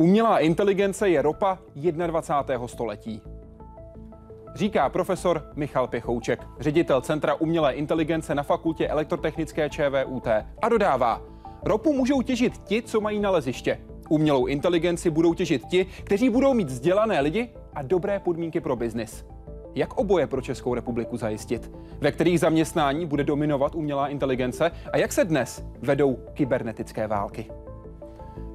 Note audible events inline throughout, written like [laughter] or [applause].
Umělá inteligence je ropa 21. století. Říká profesor Michal Pěchouček, ředitel Centra umělé inteligence na fakultě elektrotechnické ČVUT. A dodává, ropu můžou těžit ti, co mají naleziště. Umělou inteligenci budou těžit ti, kteří budou mít vzdělané lidi a dobré podmínky pro biznis. Jak oboje pro Českou republiku zajistit? Ve kterých zaměstnání bude dominovat umělá inteligence a jak se dnes vedou kybernetické války?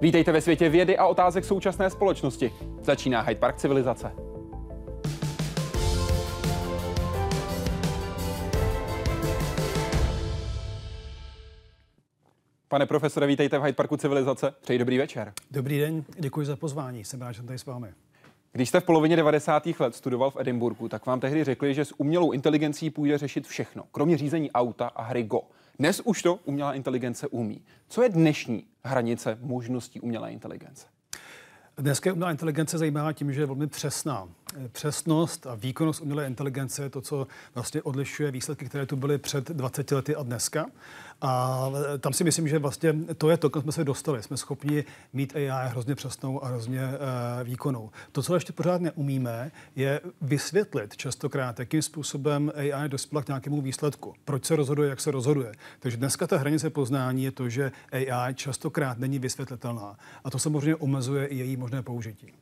Vítejte ve světě vědy a otázek současné společnosti. Začíná Hyde Park civilizace. Pane profesore, vítejte v Hyde Parku civilizace. Přeji dobrý večer. Dobrý den, děkuji za pozvání. Jsem rád, že jsem tady s vámi. Když jste v polovině 90. let studoval v Edinburgu, tak vám tehdy řekli, že s umělou inteligencí půjde řešit všechno, kromě řízení auta a hry Go. Dnes už to umělá inteligence umí. Co je dnešní hranice možností umělé inteligence? Dneska je umělá inteligence zajímavá tím, že je velmi přesná. Přesnost a výkonnost umělé inteligence je to, co vlastně odlišuje výsledky, které tu byly před 20 lety a dneska. A tam si myslím, že vlastně to je to, kam jsme se dostali. Jsme schopni mít AI hrozně přesnou a hrozně uh, výkonnou. To, co ještě pořád neumíme, je vysvětlit častokrát, jakým způsobem AI dospěla k nějakému výsledku. Proč se rozhoduje, jak se rozhoduje. Takže dneska ta hranice poznání je to, že AI častokrát není vysvětlitelná. A to samozřejmě omezuje i její možné použití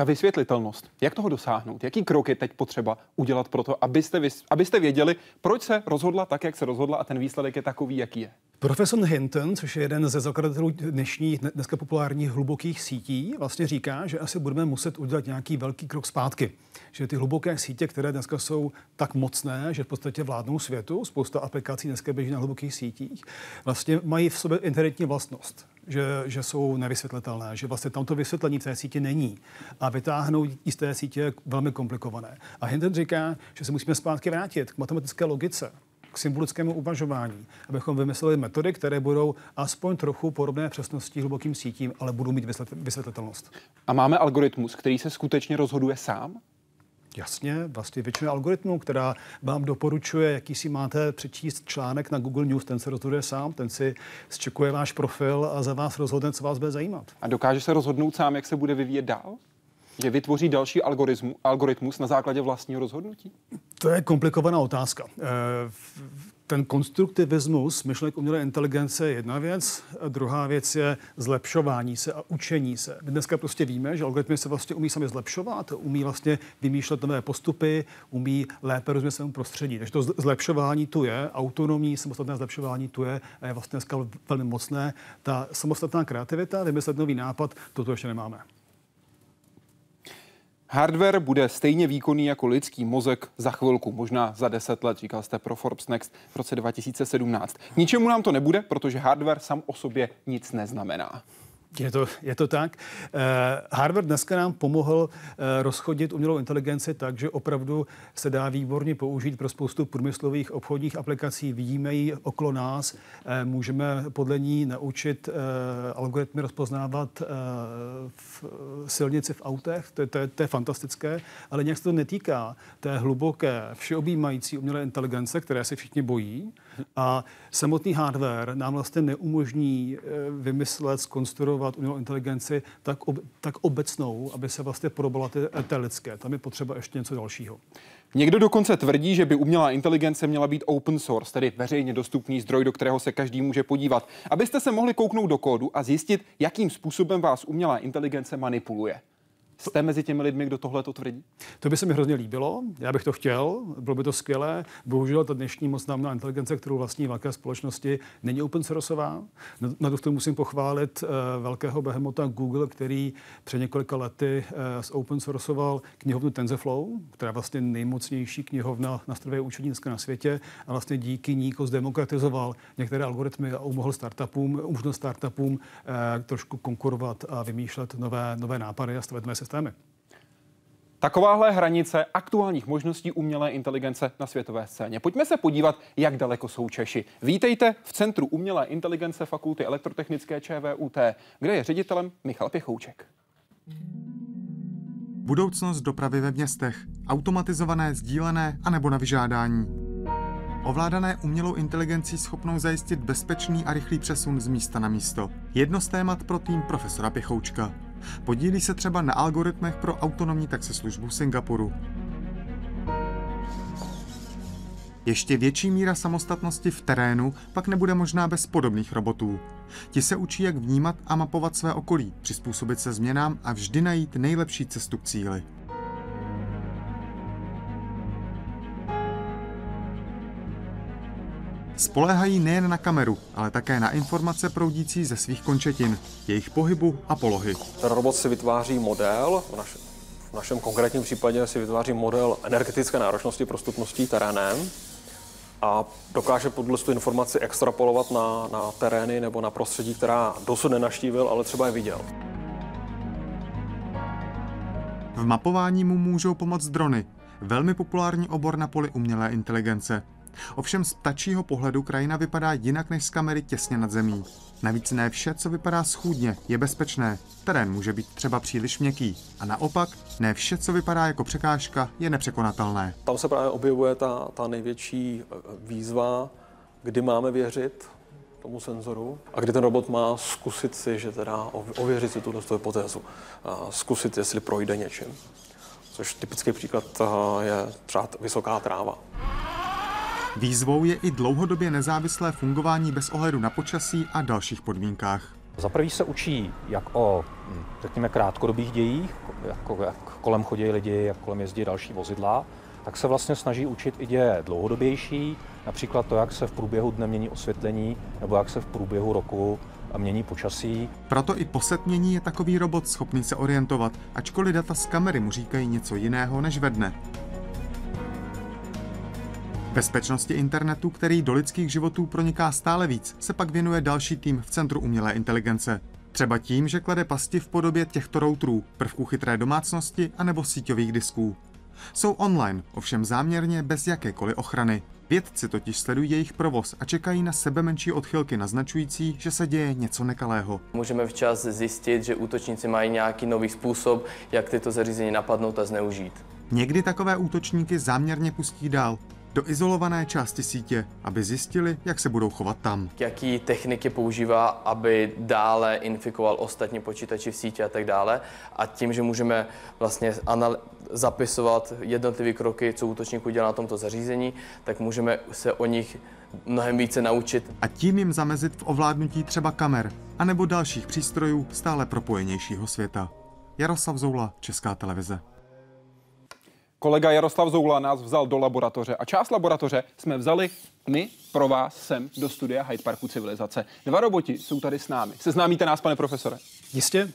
ta vysvětlitelnost, jak toho dosáhnout, jaký krok je teď potřeba udělat pro to, abyste, vys, abyste věděli, proč se rozhodla tak, jak se rozhodla a ten výsledek je takový, jaký je. Profesor Hinton, což je jeden ze zakladatelů dnešních, dneska populárních hlubokých sítí, vlastně říká, že asi budeme muset udělat nějaký velký krok zpátky. Že ty hluboké sítě, které dneska jsou tak mocné, že v podstatě vládnou světu, spousta aplikací dneska běží na hlubokých sítích, vlastně mají v sobě inherentní vlastnost že, že jsou nevysvětlitelné, že vlastně tamto vysvětlení v té síti není. A vytáhnout z té sítě je velmi komplikované. A Hinton říká, že se musíme zpátky vrátit k matematické logice, k symbolickému uvažování, abychom vymysleli metody, které budou aspoň trochu podobné přesností hlubokým sítím, ale budou mít vysvětlitelnost. A máme algoritmus, který se skutečně rozhoduje sám? Jasně, vlastně většina algoritmů, která vám doporučuje, jaký si máte přečíst článek na Google News, ten se rozhoduje sám, ten si zčekuje váš profil a za vás rozhodne, co vás bude zajímat. A dokáže se rozhodnout sám, jak se bude vyvíjet dál? Že vytvoří další algoritmus na základě vlastního rozhodnutí? To je komplikovaná otázka. Ten konstruktivismus myšlenek umělé inteligence je jedna věc, a druhá věc je zlepšování se a učení se. My dneska prostě víme, že algoritmy se vlastně umí sami zlepšovat, umí vlastně vymýšlet nové postupy, umí lépe rozumět svému prostředí. Takže to zlepšování tu je, autonomní samostatné zlepšování tu je a je vlastně dneska velmi mocné. Ta samostatná kreativita, vymyslet nový nápad, toto ještě nemáme. Hardware bude stejně výkonný jako lidský mozek za chvilku, možná za 10 let, říkal jste pro Forbes Next v roce 2017. Ničemu nám to nebude, protože hardware sam o sobě nic neznamená. Je to, je to tak. Uh, Harvard dneska nám pomohl uh, rozchodit umělou inteligenci tak, že opravdu se dá výborně použít pro spoustu průmyslových obchodních aplikací. Vidíme ji okolo nás. Uh, můžeme podle ní naučit uh, algoritmy rozpoznávat uh, v silnici v autech. To, to, to je fantastické, ale nějak se to netýká té hluboké, všeobjímající umělé inteligence, které se všichni bojí. A samotný hardware nám vlastně neumožní uh, vymyslet, skonstruovat umělou inteligenci tak, ob, tak obecnou, aby se vlastně podobala ty, té lidské. Tam je potřeba ještě něco dalšího. Někdo dokonce tvrdí, že by umělá inteligence měla být open source, tedy veřejně dostupný zdroj, do kterého se každý může podívat, abyste se mohli kouknout do kódu a zjistit, jakým způsobem vás umělá inteligence manipuluje. Jste mezi těmi lidmi, kdo tohle to tvrdí? To by se mi hrozně líbilo. Já bych to chtěl, bylo by to skvělé. Bohužel ta dnešní moc známá inteligence, kterou vlastní velké společnosti, není open sourceová. Na to musím pochválit uh, velkého behemota Google, který před několika lety uh, open sourceoval knihovnu TensorFlow, která je vlastně nejmocnější knihovna na strojové učení dneska na světě a vlastně díky ní zdemokratizoval některé algoritmy a umohl startupům, umožnil startupům uh, trošku konkurovat a vymýšlet nové, nové nápady a stavět nové. Takováhle hranice aktuálních možností umělé inteligence na světové scéně. Pojďme se podívat, jak daleko jsou Češi. Vítejte v Centru umělé inteligence Fakulty elektrotechnické ČVUT, kde je ředitelem Michal Pěchouček. Budoucnost dopravy ve městech. Automatizované, sdílené a nebo na vyžádání. Ovládané umělou inteligencí schopnou zajistit bezpečný a rychlý přesun z místa na místo. Jedno z témat pro tým profesora Pěchoučka. Podílí se třeba na algoritmech pro autonomní taxislužbu v Singapuru. Ještě větší míra samostatnosti v terénu pak nebude možná bez podobných robotů. Ti se učí, jak vnímat a mapovat své okolí, přizpůsobit se změnám a vždy najít nejlepší cestu k cíli. Spoléhají nejen na kameru, ale také na informace proudící ze svých končetin, jejich pohybu a polohy. Ten robot si vytváří model, v, naš, v našem konkrétním případě si vytváří model energetické náročnosti prostupností terénem a dokáže podle tu informaci extrapolovat na, na terény nebo na prostředí, která dosud nenaštívil, ale třeba je viděl. V mapování mu můžou pomoct drony, velmi populární obor na poli umělé inteligence. Ovšem z ptačího pohledu krajina vypadá jinak než z kamery těsně nad zemí. Navíc ne vše, co vypadá schůdně, je bezpečné. Terén může být třeba příliš měkký. A naopak, ne vše, co vypadá jako překážka, je nepřekonatelné. Tam se právě objevuje ta, ta největší eh, výzva, kdy máme věřit tomu senzoru a kdy ten robot má zkusit si, že teda ověřit si tuto hypotézu, zkusit, jestli projde něčím. Což typický příklad eh, je třeba vysoká tráva. Výzvou je i dlouhodobě nezávislé fungování bez ohledu na počasí a dalších podmínkách. Za prvý se učí jak o, hm, řekněme, krátkodobých dějích, jako jak kolem chodí lidi, jak kolem jezdí další vozidla, tak se vlastně snaží učit i děje dlouhodobější, například to, jak se v průběhu dne mění osvětlení, nebo jak se v průběhu roku mění počasí. Proto i po setmění je takový robot schopný se orientovat, ačkoliv data z kamery mu říkají něco jiného než ve dne. Bezpečnosti internetu, který do lidských životů proniká stále víc, se pak věnuje další tým v Centru umělé inteligence. Třeba tím, že klade pasti v podobě těchto routerů, prvků chytré domácnosti anebo síťových disků. Jsou online, ovšem záměrně bez jakékoliv ochrany. Vědci totiž sledují jejich provoz a čekají na sebe menší odchylky naznačující, že se děje něco nekalého. Můžeme včas zjistit, že útočníci mají nějaký nový způsob, jak tyto zařízení napadnout a zneužít. Někdy takové útočníky záměrně pustí dál, do izolované části sítě, aby zjistili, jak se budou chovat tam. Jaký techniky používá, aby dále infikoval ostatní počítači v síti a tak dále. A tím, že můžeme vlastně anal- zapisovat jednotlivé kroky, co útočník udělá na tomto zařízení, tak můžeme se o nich mnohem více naučit. A tím jim zamezit v ovládnutí třeba kamer, anebo dalších přístrojů stále propojenějšího světa. Jaroslav Zoula, Česká televize. Kolega Jaroslav Zoula nás vzal do laboratoře a část laboratoře jsme vzali my pro vás sem do studia Hyde Parku civilizace. Dva roboti jsou tady s námi. Seznámíte nás, pane profesore? Jistě.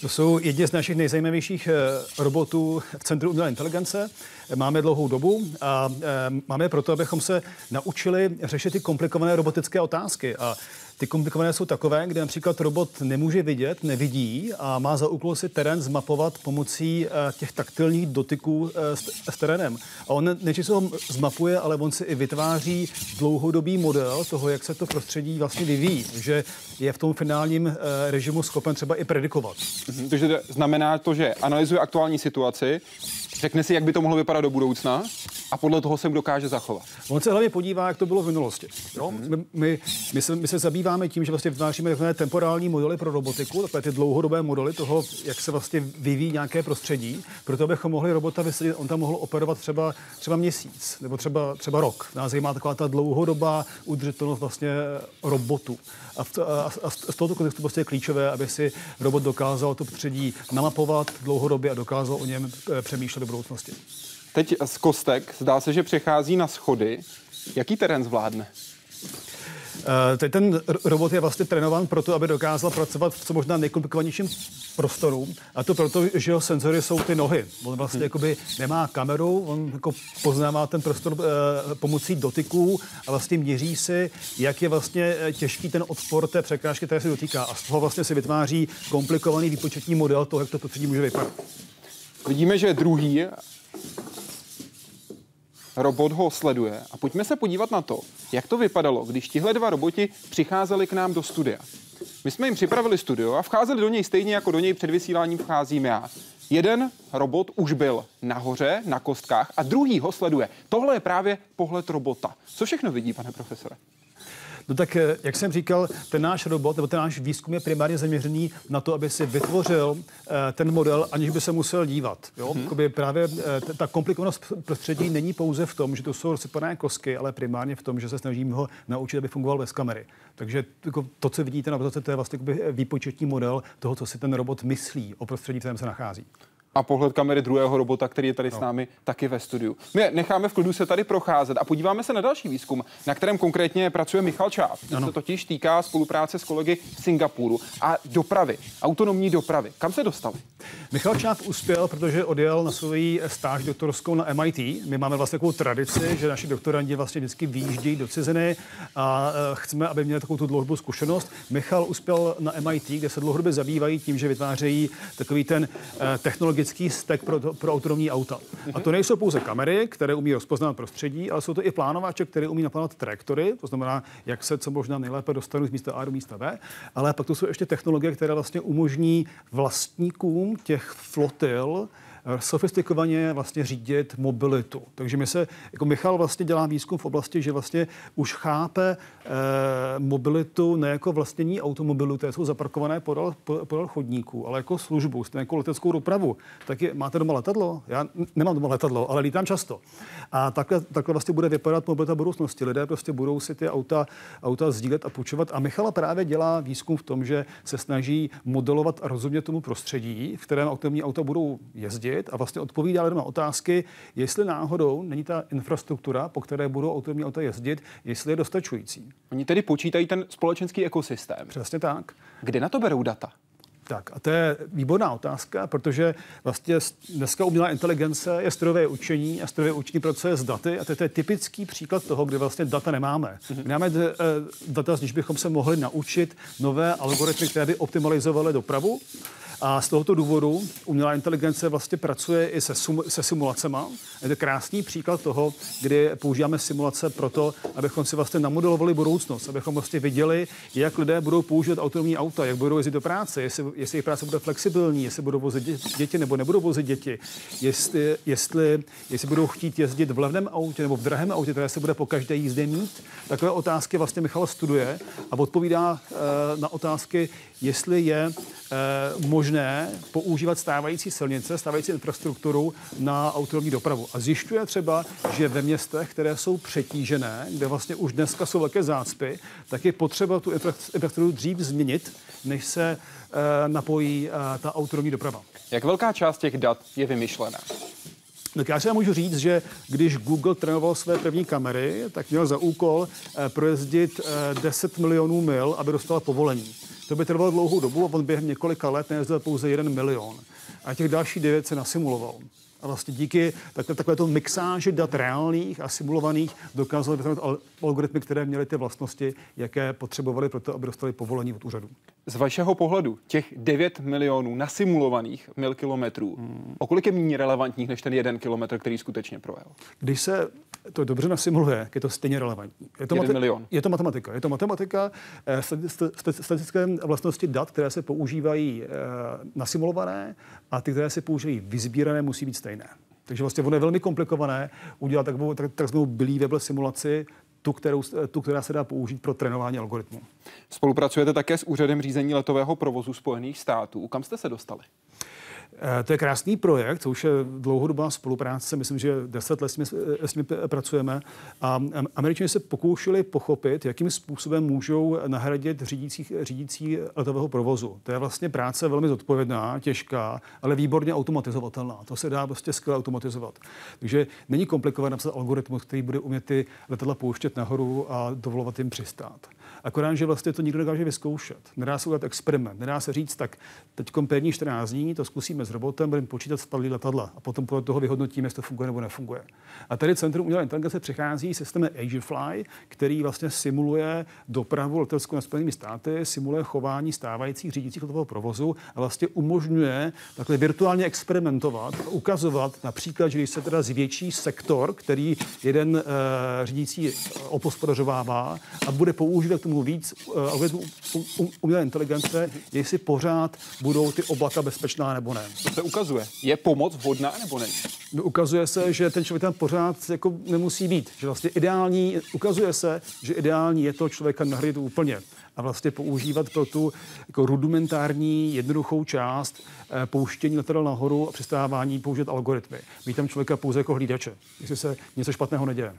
To jsou jedni z našich nejzajímavějších eh, robotů v Centru umělé inteligence. Máme dlouhou dobu a eh, máme proto, abychom se naučili řešit ty komplikované robotické otázky. A ty komplikované jsou takové, kde například robot nemůže vidět, nevidí a má za úkol si terén zmapovat pomocí eh, těch taktilních dotyků s, terénem. A on nečistě ho zmapuje, ale on si i vytváří dlouhodobý model toho, jak se to prostředí vlastně vyvíjí. že je v tom finálním režimu schopen třeba i predikovat. Mm-hmm. Takže znamená to, že analyzuje aktuální situaci, řekne si, jak by to mohlo vypadat do budoucna a podle toho se dokáže zachovat. On se hlavně podívá, jak to bylo v minulosti. Jo? Mm-hmm. My, my, my, se, my se zabýváme tím, že vlastně vytváříme takové temporální modely pro robotiku, takové ty dlouhodobé modely toho, jak se vlastně vyvíjí nějaké prostředí, proto abychom mohli robota vysadit, on tam mohl operovat třeba, třeba měsíc nebo třeba, třeba rok. Nás zajímá taková ta dlouhodobá udržitelnost vlastně robotu. A, v, a, a z tohoto kontextu prostě je klíčové, aby si robot dokázal to prostředí namapovat dlouhodobě a dokázal o něm eh, přemýšlet do budoucnosti. Teď z kostek zdá se, že přechází na schody. Jaký terén zvládne? Uh, teď ten robot je vlastně trénován proto, aby dokázal pracovat v co možná nejkomplikovanějším prostoru. A to proto, že jeho senzory jsou ty nohy. On vlastně hmm. jakoby nemá kameru, on jako poznává ten prostor uh, pomocí dotyků a vlastně měří si, jak je vlastně eh, těžký ten odpor té překážky, které se dotýká. A z toho vlastně si vytváří komplikovaný výpočetní model toho, jak to prostředí může vypadat. Vidíme, že druhý robot ho sleduje. A pojďme se podívat na to, jak to vypadalo, když tihle dva roboti přicházeli k nám do studia. My jsme jim připravili studio a vcházeli do něj stejně, jako do něj před vysíláním vcházím já. Jeden robot už byl nahoře, na kostkách, a druhý ho sleduje. Tohle je právě pohled robota. Co všechno vidí, pane profesore? No tak, eh, jak jsem říkal, ten náš robot nebo ten náš výzkum je primárně zaměřený na to, aby si vytvořil uh, ten model, aniž by se musel dívat. Jo? Hmm. právě uh, ta komplikovanost prostředí není pouze v tom, že to jsou rozsypané kosky, ale primárně v tom, že se snažíme ho naučit, aby fungoval bez kamery. Takže jako to, co vidíte na obrazovce, to je vlastně výpočetní model toho, co si ten robot myslí o prostředí, v kterém se nachází a pohled kamery druhého robota, který je tady no. s námi taky ve studiu. My necháme v klidu se tady procházet a podíváme se na další výzkum, na kterém konkrétně pracuje Michal Čáp. To se totiž týká spolupráce s kolegy v Singapuru a dopravy, autonomní dopravy. Kam se dostali? Michal Čáp uspěl, protože odjel na svoji stáž doktorskou na MIT. My máme vlastně takovou tradici, že naši doktorandi vlastně vždycky výjíždějí do ciziny a e, chceme, aby měli takovou tu dlouhodobou zkušenost. Michal uspěl na MIT, kde se dlouhodobě zabývají tím, že vytvářejí takový ten e, technologický technologický stek pro, pro autonomní auta. A to nejsou pouze kamery, které umí rozpoznat prostředí, ale jsou to i plánovače, které umí naplánovat trajektory, to znamená, jak se co možná nejlépe dostanu z místa A do místa B, ale pak to jsou ještě technologie, které vlastně umožní vlastníkům těch flotil sofistikovaně vlastně řídit mobilitu. Takže my se, jako Michal vlastně dělá výzkum v oblasti, že vlastně už chápe eh, mobilitu ne jako vlastnění automobilů, které jsou zaparkované podal, podal chodníků, ale jako službu, stejně jako leteckou dopravu. Taky máte doma letadlo? Já nemám doma letadlo, ale lítám často. A takhle, takhle vlastně bude vypadat mobilita budoucnosti. Lidé prostě budou si ty auta, auta sdílet a půjčovat. A Michala právě dělá výzkum v tom, že se snaží modelovat a rozumět tomu prostředí, v kterém autonomní auta budou jezdit řešit a vlastně odpovídá lidem na otázky, jestli náhodou není ta infrastruktura, po které budou autonomní auta jezdit, jestli je dostačující. Oni tedy počítají ten společenský ekosystém. Přesně tak. Kde na to berou data? Tak a to je výborná otázka, protože vlastně dneska umělá inteligence je strojové učení a strojové učení pracuje s daty a to je, to je typický příklad toho, kde vlastně data nemáme. My máme eh, data, z níž bychom se mohli naučit nové algoritmy, které by optimalizovaly dopravu a z tohoto důvodu umělá inteligence vlastně pracuje i se, sum, se simulacemi. Je to krásný příklad toho, kdy používáme simulace pro to, abychom si vlastně namodelovali budoucnost, abychom vlastně viděli, jak lidé budou používat autonomní auta, jak budou jezdit do práce, jestli, jestli jejich práce bude flexibilní, jestli budou vozit děti nebo nebudou vozit děti, jestli, jestli, jestli budou chtít jezdit v levném autě nebo v drahém autě, které se bude po každé jízdě mít. Takové otázky vlastně Michal studuje a odpovídá uh, na otázky, jestli je uh, možné možné používat stávající silnice, stávající infrastrukturu na autonomní dopravu. A zjišťuje třeba, že ve městech, které jsou přetížené, kde vlastně už dneska jsou velké zácpy, tak je potřeba tu infrastrukturu dřív změnit, než se e, napojí e, ta autonomní doprava. Jak velká část těch dat je vymyšlená? Tak já si můžu říct, že když Google trénoval své první kamery, tak měl za úkol e, projezdit e, 10 milionů mil, aby dostal povolení. To by trvalo dlouhou dobu a on během několika let nejezdil pouze jeden milion. A těch další devět se nasimuloval. A vlastně díky takhle, takovéto mixáži dat reálných a simulovaných dokázali vytvořit algoritmy, které měly ty vlastnosti, jaké potřebovali pro to, aby dostali povolení od úřadu. Z vašeho pohledu těch 9 milionů nasimulovaných mil kilometrů, hmm. o kolik je méně relevantních než ten jeden kilometr, který skutečně projel? Když se to dobře nasimuluje, je to stejně relevantní. Je to, mate- milion. je to matematika. Je to matematika, eh, statistické vlastnosti dat, které se používají eh, nasimulované a ty, které se používají vyzbírané, musí být stejné. Takže vlastně ono je velmi komplikované udělat takovou takzvanou believable simulaci, tu, kterou, tu, která se dá použít pro trénování algoritmu. Spolupracujete také s Úřadem řízení letového provozu Spojených států. Kam jste se dostali? Eh, to je krásný projekt, to už je dlouhodobá spolupráce, myslím, že deset let s nimi pracujeme. A američané se pokoušeli pochopit, jakým způsobem můžou nahradit řídící, řídící letového provozu. To je vlastně práce velmi zodpovědná, těžká, ale výborně automatizovatelná. To se dá prostě skvěle automatizovat. Takže není komplikované napsat algoritmus, který bude umět ty letadla pouštět nahoru a dovolovat jim přistát. Akorát, že vlastně to nikdo nedokáže vyzkoušet. Nedá se udělat experiment. Nedá se říct, tak teď pevní 14 dní, to zkusíme s robotem, budeme počítat spadlý letadla a potom podle toho vyhodnotíme, jestli to funguje nebo nefunguje. A tady Centrum umělé inteligence přichází systémem Agifly, který vlastně simuluje dopravu leteckou na Spojenými státy, simuluje chování stávajících řídících letového provozu a vlastně umožňuje takhle virtuálně experimentovat a ukazovat například, že když se teda zvětší sektor, který jeden uh, řídící opospodařovává a bude používat k tomu víc uh, algoritmů umělé inteligence, jestli pořád budou ty oblaka bezpečná nebo ne. To se ukazuje. Je pomoc vhodná nebo ne? No, ukazuje se, že ten člověk tam pořád jako nemusí být. Že vlastně ideální, ukazuje se, že ideální je to člověka nahradit úplně a vlastně používat pro tu jako rudimentární, jednoduchou část eh, pouštění letadel nahoru a přistávání použít algoritmy. Mít tam člověka pouze jako hlídače, jestli se něco špatného neděje.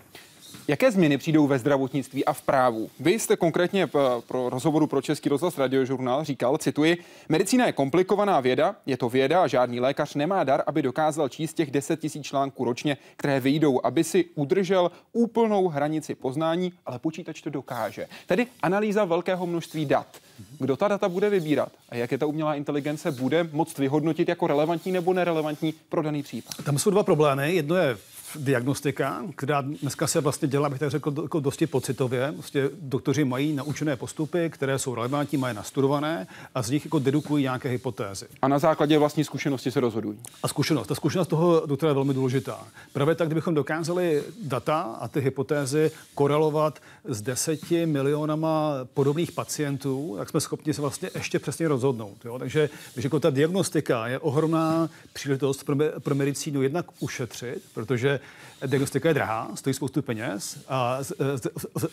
Jaké změny přijdou ve zdravotnictví a v právu? Vy jste konkrétně pro rozhovoru pro Český rozhlas radiožurnál říkal, cituji, medicína je komplikovaná věda, je to věda a žádný lékař nemá dar, aby dokázal číst těch 10 tisíc článků ročně, které vyjdou, aby si udržel úplnou hranici poznání, ale počítač to dokáže. Tedy analýza velkého množství dat. Kdo ta data bude vybírat a jak je ta umělá inteligence bude moct vyhodnotit jako relevantní nebo nerelevantní pro daný případ? Tam jsou dva problémy. Jedno je diagnostika, která dneska se vlastně dělá, bych tak řekl, jako dosti pocitově. Vlastně doktoři mají naučené postupy, které jsou relevantní, mají nastudované a z nich jako dedukují nějaké hypotézy. A na základě vlastní zkušenosti se rozhodují. A zkušenost. Ta zkušenost toho doktora je velmi důležitá. Právě tak, kdybychom dokázali data a ty hypotézy korelovat s deseti milionama podobných pacientů, tak jsme schopni se vlastně ještě přesně rozhodnout. Jo? Takže, takže jako ta diagnostika je ohromná příležitost pro, pro medicínu jednak ušetřit, protože diagnostika je drahá, stojí spoustu peněz a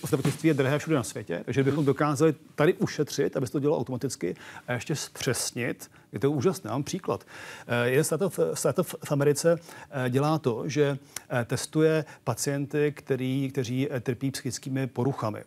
zdravotnictví je drahé všude na světě, takže bychom dokázali tady ušetřit, aby se to dělalo automaticky a ještě zpřesnit. Je to úžasné, mám příklad. Eh, jeden startup, startup v Americe eh, dělá to, že testuje pacienty, který, kteří trpí psychickými poruchami.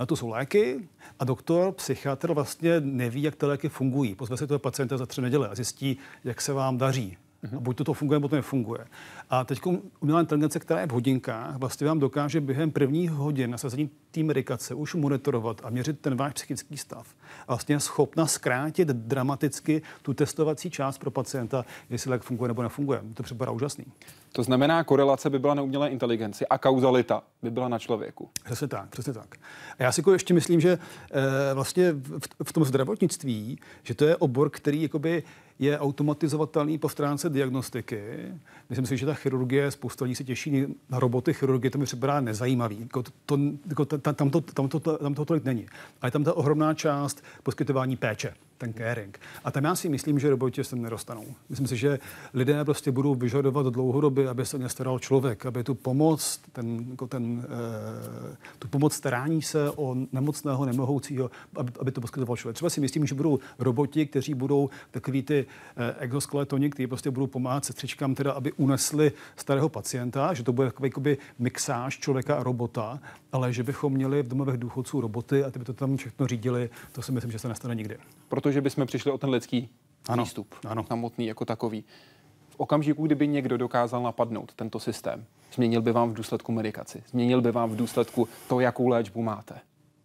Na to jsou léky a doktor, psychiatr vlastně neví, jak ty léky fungují. Pozve se toho pacienta za tři neděle a zjistí, jak se vám daří. Mm-hmm. A buď to, to funguje, nebo to nefunguje. A teď umělá inteligence, která je v hodinkách, vlastně vám dokáže během prvních hodin nasazení té medikace už monitorovat a měřit ten váš psychický stav. A vlastně je schopna zkrátit dramaticky tu testovací část pro pacienta, jestli lék funguje nebo nefunguje. To připadá úžasný. To znamená, korelace by byla na umělé inteligenci a kauzalita by byla na člověku. Přesně tak, přesně tak. A já si jako ještě myslím, že e, vlastně v, v tom zdravotnictví, že to je obor, který jakoby je automatizovatelný po stránce diagnostiky. Myslím si, že ta chirurgie, spousta lidí se těší na roboty chirurgie, to mi připadá nezajímavý. Jako to, jako tam, tam, to, tam, to, tam to tolik není. Ale je tam ta ohromná část poskytování péče ten caring. A tam já si myslím, že roboti se nedostanou. Myslím si, že lidé prostě budou vyžadovat dlouhodobě, aby se o ně staral člověk, aby tu pomoc, ten, jako ten, e, tu pomoc starání se o nemocného, nemohoucího, aby, aby to poskytoval člověk. Třeba si myslím, že budou roboti, kteří budou takový ty e, exoskeletoni, kteří prostě budou pomáhat sestřičkám, teda, aby unesli starého pacienta, že to bude takový jakoby, mixáž člověka a robota, ale že bychom měli v domovech důchodců roboty a ty by to tam všechno řídili, to si myslím, že se nestane nikdy. Proto že bychom přišli o ten lidský ano, přístup, ano. samotný jako takový. V okamžiku, kdyby někdo dokázal napadnout tento systém, změnil by vám v důsledku medikaci, změnil by vám v důsledku to, jakou léčbu máte.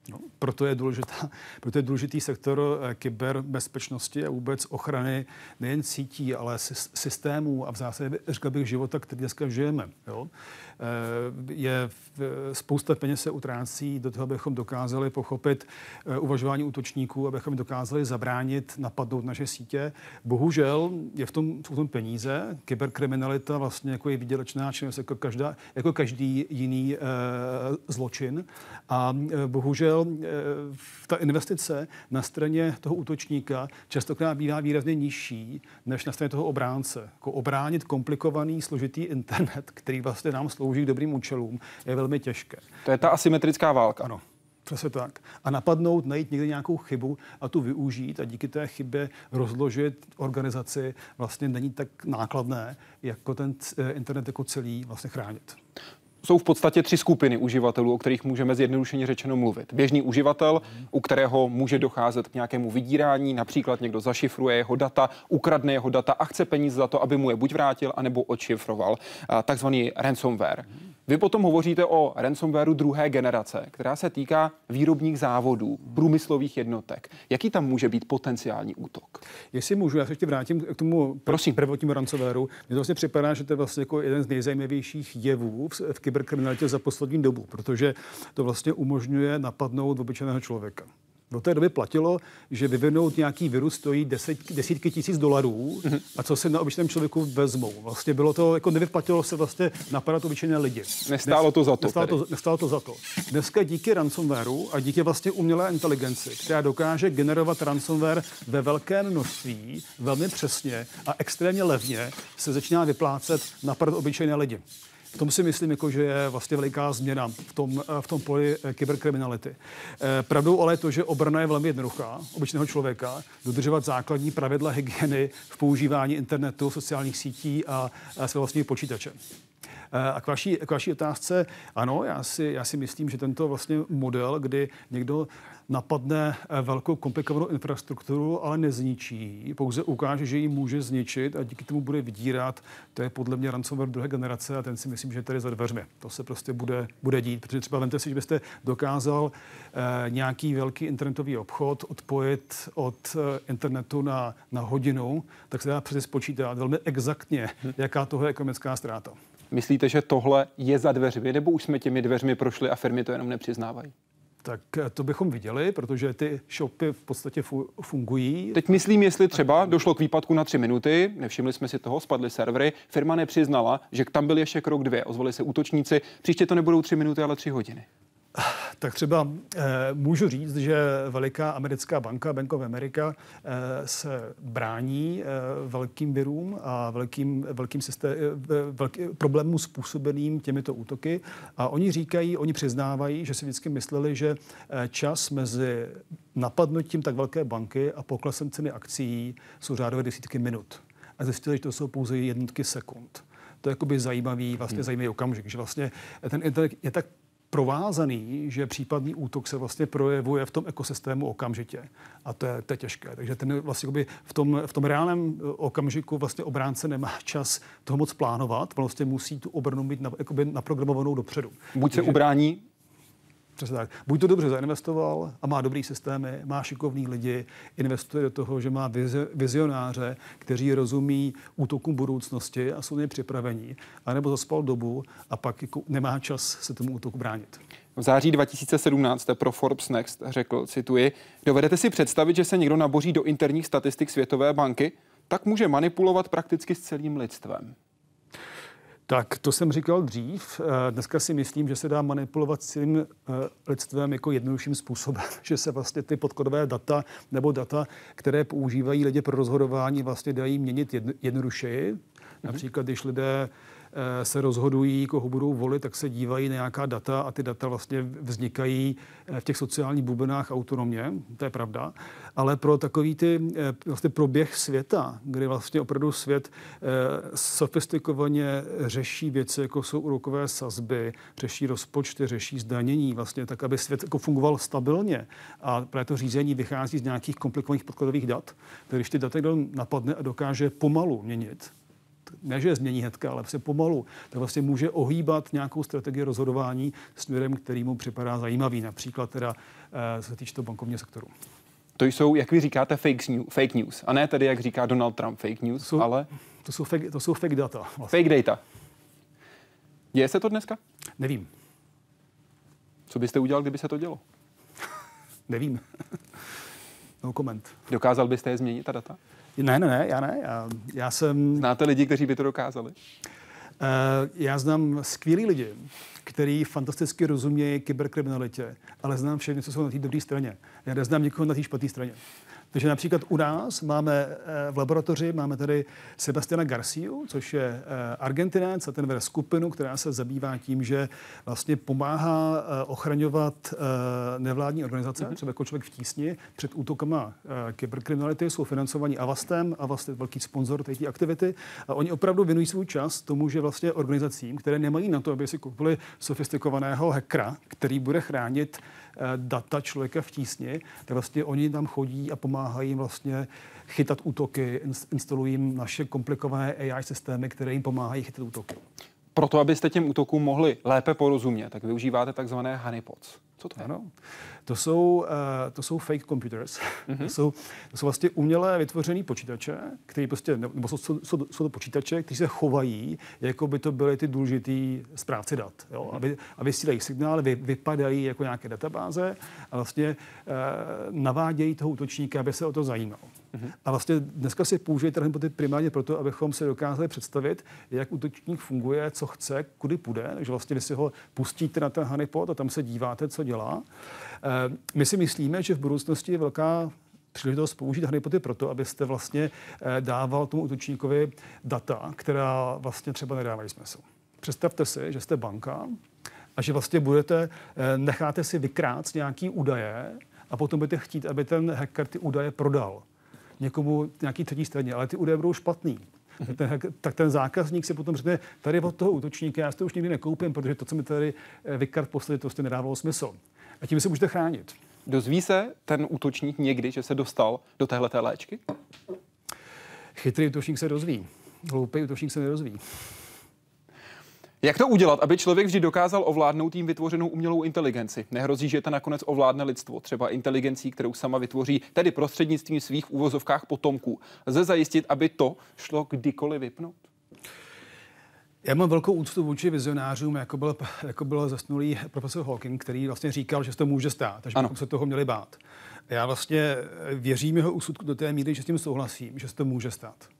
No, proto, je důležitá, [laughs] proto je důležitý sektor eh, kyberbezpečnosti a vůbec ochrany nejen sítí, ale systémů a v zásadě, řekl bych, života, který dneska žijeme. Jo? Eh, je spousta peněz se utrácí do toho, abychom dokázali pochopit eh, uvažování útočníků, abychom dokázali zabránit, napadnout naše sítě. Bohužel je v tom, v tom peníze. Kyberkriminalita vlastně jako je výdělečná činnost jako, každá, jako každý jiný zločin. A bohužel ta investice na straně toho útočníka častokrát bývá výrazně nižší než na straně toho obránce. Jako obránit komplikovaný, složitý internet, který vlastně nám slouží slouží k dobrým účelům, je velmi těžké. To je ta asymetrická válka. Ano. Přesně tak. A napadnout, najít někde nějakou chybu a tu využít a díky té chybě rozložit organizaci vlastně není tak nákladné, jako ten eh, internet jako celý vlastně chránit jsou v podstatě tři skupiny uživatelů, o kterých můžeme zjednodušeně řečeno mluvit. Běžný uživatel, u kterého může docházet k nějakému vydírání, například někdo zašifruje jeho data, ukradne jeho data a chce peníze za to, aby mu je buď vrátil, anebo odšifroval, takzvaný ransomware. Vy potom hovoříte o ransomwareu druhé generace, která se týká výrobních závodů, průmyslových jednotek. Jaký tam může být potenciální útok? Jestli můžu, já se ještě vrátím k tomu Prosím. prvotnímu ransomwareu. Mně to vlastně připadá, že to je vlastně jako jeden z nejzajímavějších jevů v, v kyberkriminalitě za poslední dobu, protože to vlastně umožňuje napadnout obyčejného člověka. Do té doby platilo, že vyvinout nějaký virus stojí deset, desítky tisíc dolarů mm-hmm. a co se na obyčejném člověku vezmou. Vlastně bylo to, jako nevyplatilo se vlastně napadat obyčejné lidi. Nestálo to za to. Nestálo to, nestálo to za to. Dneska díky ransomwareu a díky vlastně umělé inteligenci, která dokáže generovat ransomware ve velkém množství, velmi přesně a extrémně levně, se začíná vyplácet napadat obyčejné lidi. V tom si myslím, jako, že je vlastně veliká změna v tom, eh, v tom poli eh, kyberkriminality. Eh, pravdou ale je to, že obrana je velmi jednoduchá, obyčejného člověka, dodržovat základní pravidla hygieny v používání internetu, sociálních sítí a, své vlastního počítače. A k vaší, k vaší otázce, ano, já si, já si myslím, že tento vlastně model, kdy někdo napadne eh, velkou komplikovanou infrastrukturu, ale nezničí, pouze ukáže, že ji může zničit a díky tomu bude vydírat. To je podle mě ransomware druhé generace a ten si myslím, že je tady za dveřmi. To se prostě bude, bude dít, protože třeba vemte si, že byste dokázal eh, nějaký velký internetový obchod odpojit od eh, internetu na, na hodinu, tak se dá přesně spočítat velmi exaktně, jaká toho je ekonomická ztráta. Myslíte, že tohle je za dveřmi, nebo už jsme těmi dveřmi prošli a firmy to jenom nepřiznávají? Tak eh, to bychom viděli, protože ty shopy v podstatě fungují. Teď myslím, jestli třeba došlo k výpadku na tři minuty, nevšimli jsme si toho, spadly servery, firma nepřiznala, že tam byl ještě krok dvě, ozvali se útočníci, příště to nebudou tři minuty, ale tři hodiny. Tak třeba eh, můžu říct, že veliká americká banka, Bank of America, eh, se brání eh, velkým virům a velkým, velkým systém, eh, velký, problémům způsobeným těmito útoky. A oni říkají, oni přiznávají, že si vždycky mysleli, že eh, čas mezi napadnutím tak velké banky a poklesem ceny akcí jsou řádové desítky minut. A zjistili, že to jsou pouze jednotky sekund to je jakoby zajímavý, vlastně hmm. zajímavý okamžik, že vlastně ten internet je tak provázaný, že případný útok se vlastně projevuje v tom ekosystému okamžitě. A to je, to je těžké. Takže ten vlastně v tom, v tom reálném eh, okamžiku vlastně obránce nemá čas toho moc plánovat, vlastně musí tu obranu mít na, naprogramovanou dopředu. Buď se Takže, ubrání Přesně tak. Buď to dobře zainvestoval a má dobrý systémy, má šikovný lidi, investuje do toho, že má vizionáře, kteří rozumí útokům budoucnosti a jsou připravení, anebo zaspal dobu a pak jako nemá čas se tomu útoku bránit. V září 2017 pro Forbes Next řekl, cituji, dovedete si představit, že se někdo naboří do interních statistik Světové banky, tak může manipulovat prakticky s celým lidstvem. Tak to jsem říkal dřív. Eh, dneska si myslím, že se dá manipulovat s tím eh, lidstvem jako jednodušším způsobem, [laughs] že se vlastně ty podkodové data nebo data, které používají lidi pro rozhodování, vlastně dají měnit jednodušeji. Mhm. Například, když lidé se rozhodují, koho budou volit, tak se dívají na nějaká data a ty data vlastně vznikají eh, v těch sociálních bublinách autonomně, to je pravda. Ale pro takový ty eh, vlastně proběh světa, kdy vlastně opravdu svět sofistikovaně řeší věci, jako jsou úrokové sazby, řeší rozpočty, řeší zdanění, vlastně tak, aby svět jako fungoval stabilně. A právě to řízení vychází z nějakých komplikovaných podkladových dat. Tak když ty data kdo napadne a dokáže pomalu měnit, ne, že je změní hnedka, ale se pomalu, tak vlastně může ohýbat nějakou strategii rozhodování směrem, který mu připadá zajímavý, například teda eh, se týče toho bankovního sektoru. To jsou, jak vy říkáte, fake news, fake news. A ne tedy, jak říká Donald Trump, fake news, to jsou, ale... To jsou fake, to jsou fake data. Vlastně. Fake data. Děje se to dneska? Nevím. Co byste udělal, kdyby se to dělo? [laughs] Nevím. [laughs] no comment. Dokázal byste je změnit, ta data? Ne, ne, ne, já ne. Já, já jsem... Znáte lidi, kteří by to dokázali? Uh, já znám skvělý lidi, kteří fantasticky rozumějí kyberkriminalitě, ale znám všechny, co jsou na té dobré straně. Já neznám někoho na té špatné straně. Takže například u nás máme eh, v laboratoři máme tady Sebastiana Garciu, což je eh, Argentinec a ten vede skupinu, která se zabývá tím, že vlastně pomáhá eh, ochraňovat nevládní organizace, mm-hmm. třeba jako člověk v tísni, před útokama kyberkriminality, jsou financovaní Avastem, Avast je velký sponzor té aktivity a oni opravdu věnují svůj čas tomu, že vlastně organizacím, které nemají na to, aby si koupili sofistikovaného hackera, který bude chránit data člověka v tísni, tak vlastně oni tam chodí a pomáhají jim vlastně chytat útoky, instalují jim naše komplikované AI systémy, které jim pomáhají chytat útoky. Proto, abyste těm útokům mohli lépe porozumět, tak využíváte takzvané honeypots. Co to je? Ano. to jsou, uh, to jsou fake computers. Mm-hmm. to, jsou, to jsou vlastně umělé vytvořené počítače, které prostě, nebo jsou, jsou, jsou, to počítače, kteří se chovají, jako by to byly ty důležitý správci dat. Jo? A, vy, a vysílají signály, vy, vypadají jako nějaké databáze a vlastně uh, navádějí toho útočníka, aby se o to zajímal. Mm-hmm. A vlastně dneska si použije hypotet primárně proto, abychom si dokázali představit, jak útočník funguje, co chce, kudy půjde. Takže vlastně vy si ho pustíte na ten honeypot a tam se díváte, co dělá. Eh, my si myslíme, že v budoucnosti je velká příležitost použít honeypoty proto, abyste vlastně eh, dával tomu útočníkovi data, která vlastně třeba nedávají smysl. Představte si, že jste banka a že vlastně budete, eh, necháte si vykrát nějaký údaje a potom budete chtít, aby ten hacker ty údaje prodal někomu nějaký třetí straně, ale ty údaje budou špatný. Tak ten, tak ten zákazník si potom řekne, tady od toho útočníka já si to už nikdy nekoupím, protože to, co mi tady eh, vykart poslali, to prostě nedávalo smysl. A tím se můžete chránit. Dozví se ten útočník někdy, že se dostal do téhle léčky? Chytrý útočník se dozví. Hloupý útočník se nedozví. Jak to udělat, aby člověk vždy dokázal ovládnout tím vytvořenou umělou inteligenci? Nehrozí, že to nakonec ovládne lidstvo, třeba inteligencí, kterou sama vytvoří, tedy prostřednictvím svých úvozovkách potomků. Lze zajistit, aby to šlo kdykoliv vypnout? Já mám velkou úctu vůči vizionářům, jako byl, jako byl zasnulý profesor Hawking, který vlastně říkal, že se to může stát, takže bychom se toho měli bát. Já vlastně věřím jeho úsudku do té míry, že s tím souhlasím, že se to může stát.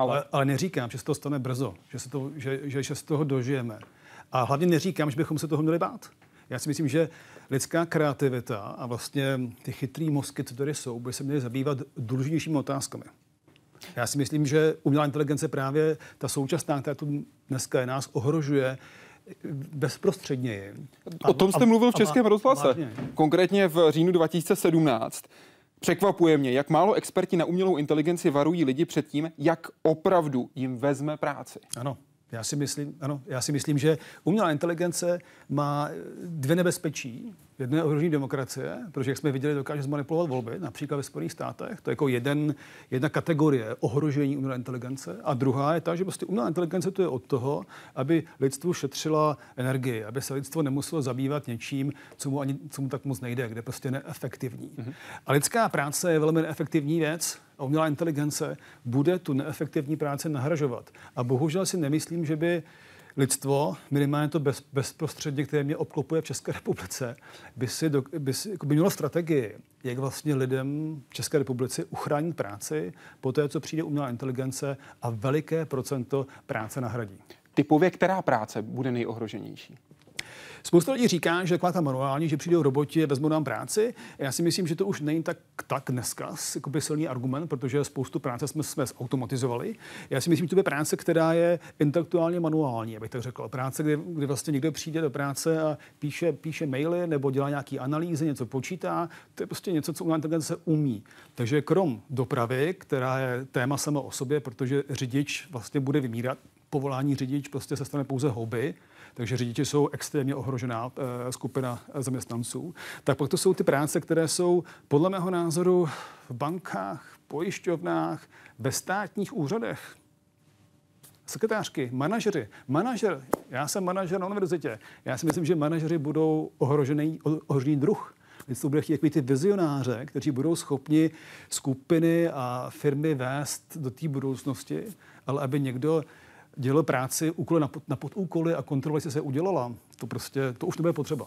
Ale, ale, ale neříkám, že se to stane brzo, že se, to, že, že, že se toho dožijeme. A hlavně neříkám, že bychom se toho měli bát. Já si myslím, že lidská kreativita a vlastně ty chytrý mozky, co tady jsou, by se měly zabývat důležitějšími otázkami. Já si myslím, že umělá inteligence právě ta současná, která tu dneska je, nás ohrožuje bezprostředně. O tom jste mluvil v Českém rozhlase. Konkrétně v říjnu 2017. Překvapuje mě, jak málo experti na umělou inteligenci varují lidi před tím, jak opravdu jim vezme práci. Ano, já si myslím, ano, já si myslím, že umělá inteligence má dvě nebezpečí. Jedno je ohrožení demokracie, protože jak jsme viděli, dokáže zmanipulovat volby, například ve Spojených státech. To je jako jeden, jedna kategorie ohrožení umělé inteligence. A druhá je ta, že prostě umělá inteligence to je od toho, aby lidstvu šetřila energii, aby se lidstvo nemuselo zabývat něčím, co mu, ani, co mu tak moc nejde, kde prostě neefektivní. Mm-hmm. A lidská práce je velmi neefektivní věc a umělá inteligence bude tu neefektivní práci nahražovat. A bohužel si nemyslím, že by lidstvo, minimálně to bez, bezprostředně, které mě obklopuje v České republice, by, si do, by, si, jako by mělo strategii, jak vlastně lidem v České republice uchránit práci po té, co přijde umělá inteligence a veliké procento práce nahradí. Typově, která práce bude nejohroženější? Spousta lidí říká, že taková ta manuální, že přijdou roboti, vezmou nám práci. Já si myslím, že to už není tak, tak dneska silný argument, protože spoustu práce jsme, jsme automatizovali. Já si myslím, že to je práce, která je intelektuálně manuální, abych tak řekl. Práce, kdy, kdy vlastně někdo přijde do práce a píše, píše maily nebo dělá nějaké analýzy, něco počítá. To je prostě něco, co umělá inteligence umí. Takže krom dopravy, která je téma sama o sobě, protože řidič vlastně bude vymírat, povolání řidič prostě se stane pouze hobby, takže řidiči jsou extrémně ohrožená eh, skupina zaměstnanců. Tak pak to jsou ty práce, které jsou podle mého názoru v bankách, pojišťovnách, ve státních úřadech. Sekretářky, manažeři. Manažer, já jsem manažer na univerzitě. Já si myslím, že manažeři budou ohrožený, ohrožený druh. Lidstvo bude chtít ty vizionáře, kteří budou schopni skupiny a firmy vést do té budoucnosti, ale aby někdo dělal práci úkoly na, na podúkoly a kontroloval, jestli se udělala, to prostě, to už nebude potřeba.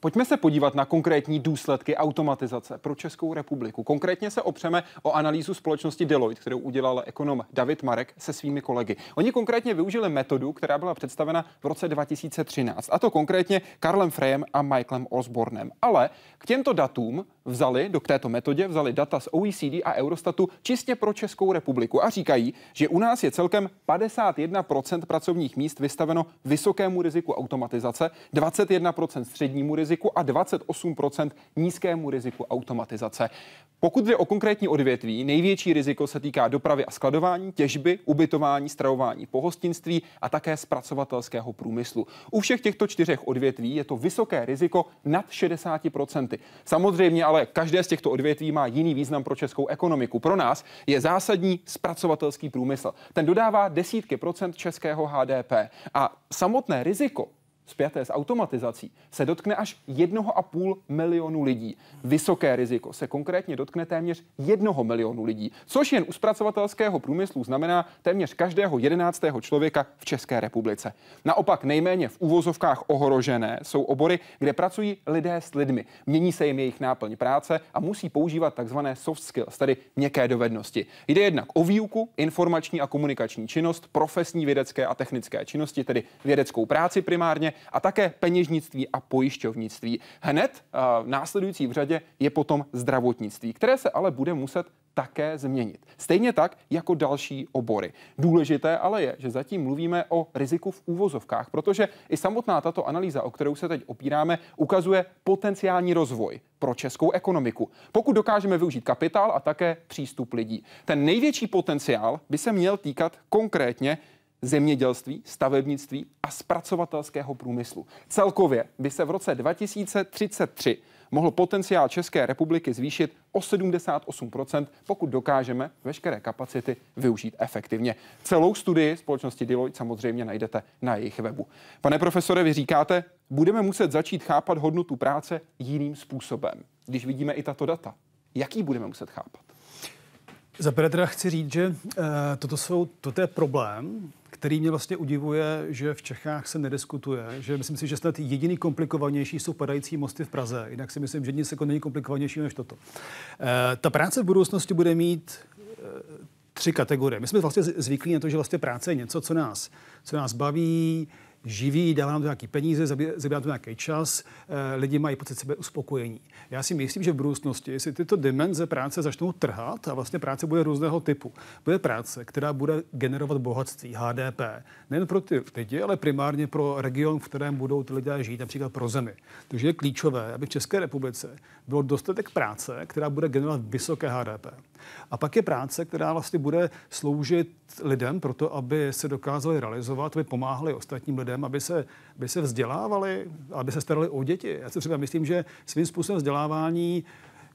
Pojďme se podívat na konkrétní důsledky automatizace pro Českou republiku. Konkrétně se opřeme o analýzu společnosti Deloitte, kterou udělal ekonom David Marek se svými kolegy. Oni konkrétně využili metodu, která byla představena v roce 2013, a to konkrétně Karlem Freyem a Michaelem Osbornem. Ale k těmto datům vzali, do této metodě vzali data z OECD a Eurostatu čistě pro Českou republiku a říkají, že u nás je celkem 51% pracovních míst vystaveno vysokému riziku automatizace, 21% střednímu riziku a 28% nízkému riziku automatizace. Pokud jde o konkrétní odvětví, největší riziko se týká dopravy a skladování, těžby, ubytování, stravování, pohostinství a také zpracovatelského průmyslu. U všech těchto čtyřech odvětví je to vysoké riziko nad 60%. Samozřejmě ale každé z těchto odvětví má jiný význam pro českou ekonomiku. Pro nás je zásadní zpracovatelský průmysl. Ten dodává desítky procent českého HDP a samotné riziko spjaté s automatizací se dotkne až 1,5 milionu lidí. Vysoké riziko se konkrétně dotkne téměř 1 milionu lidí, což jen u zpracovatelského průmyslu znamená téměř každého 11. člověka v České republice. Naopak nejméně v uvozovkách ohrožené jsou obory, kde pracují lidé s lidmi. Mění se jim jejich náplň práce a musí používat takzvané soft skills, tedy měkké dovednosti. Jde jednak o výuku, informační a komunikační činnost, profesní vědecké a technické činnosti, tedy vědeckou práci primárně, a také peněžnictví a pojišťovnictví. Hned uh, následující v řadě je potom zdravotnictví, které se ale bude muset také změnit. Stejně tak jako další obory. Důležité ale je, že zatím mluvíme o riziku v úvozovkách, protože i samotná tato analýza, o kterou se teď opíráme, ukazuje potenciální rozvoj pro českou ekonomiku, pokud dokážeme využít kapitál a také přístup lidí. Ten největší potenciál by se měl týkat konkrétně zemědělství, stavebnictví a zpracovatelského průmyslu. Celkově by se v roce 2033 mohl potenciál České republiky zvýšit o 78%, pokud dokážeme veškeré kapacity využít efektivně. Celou studii společnosti Deloitte samozřejmě najdete na jejich webu. Pane profesore, vy říkáte, budeme muset začít chápat hodnotu práce jiným způsobem. Když vidíme i tato data, jaký budeme muset chápat? Za teda chci říct, že uh, toto, jsou, toto je problém, který mě vlastně udivuje, že v Čechách se nediskutuje, že myslím si, že snad jediný komplikovanější jsou padající mosty v Praze, jinak si myslím, že nic jako není komplikovanější než toto. E, ta práce v budoucnosti bude mít e, tři kategorie. My jsme vlastně zvyklí na to, že vlastně práce je něco, co nás, co nás baví, živí, dává nám to nějaký peníze, zabírá to nějaký čas, eh, lidi mají pocit sebe uspokojení. Já si myslím, že v budoucnosti, jestli tyto dimenze práce začnou trhat a vlastně práce bude různého typu, bude práce, která bude generovat bohatství, HDP, nejen pro ty lidi, ale primárně pro region, v kterém budou ty lidé žít, například pro zemi. Takže je klíčové, aby v České republice bylo dostatek práce, která bude generovat vysoké HDP. A pak je práce, která vlastně bude sloužit lidem pro to, aby se dokázali realizovat, aby pomáhali ostatním lidem, aby se, aby se vzdělávali, aby se starali o děti. Já si třeba myslím, že svým způsobem vzdělávání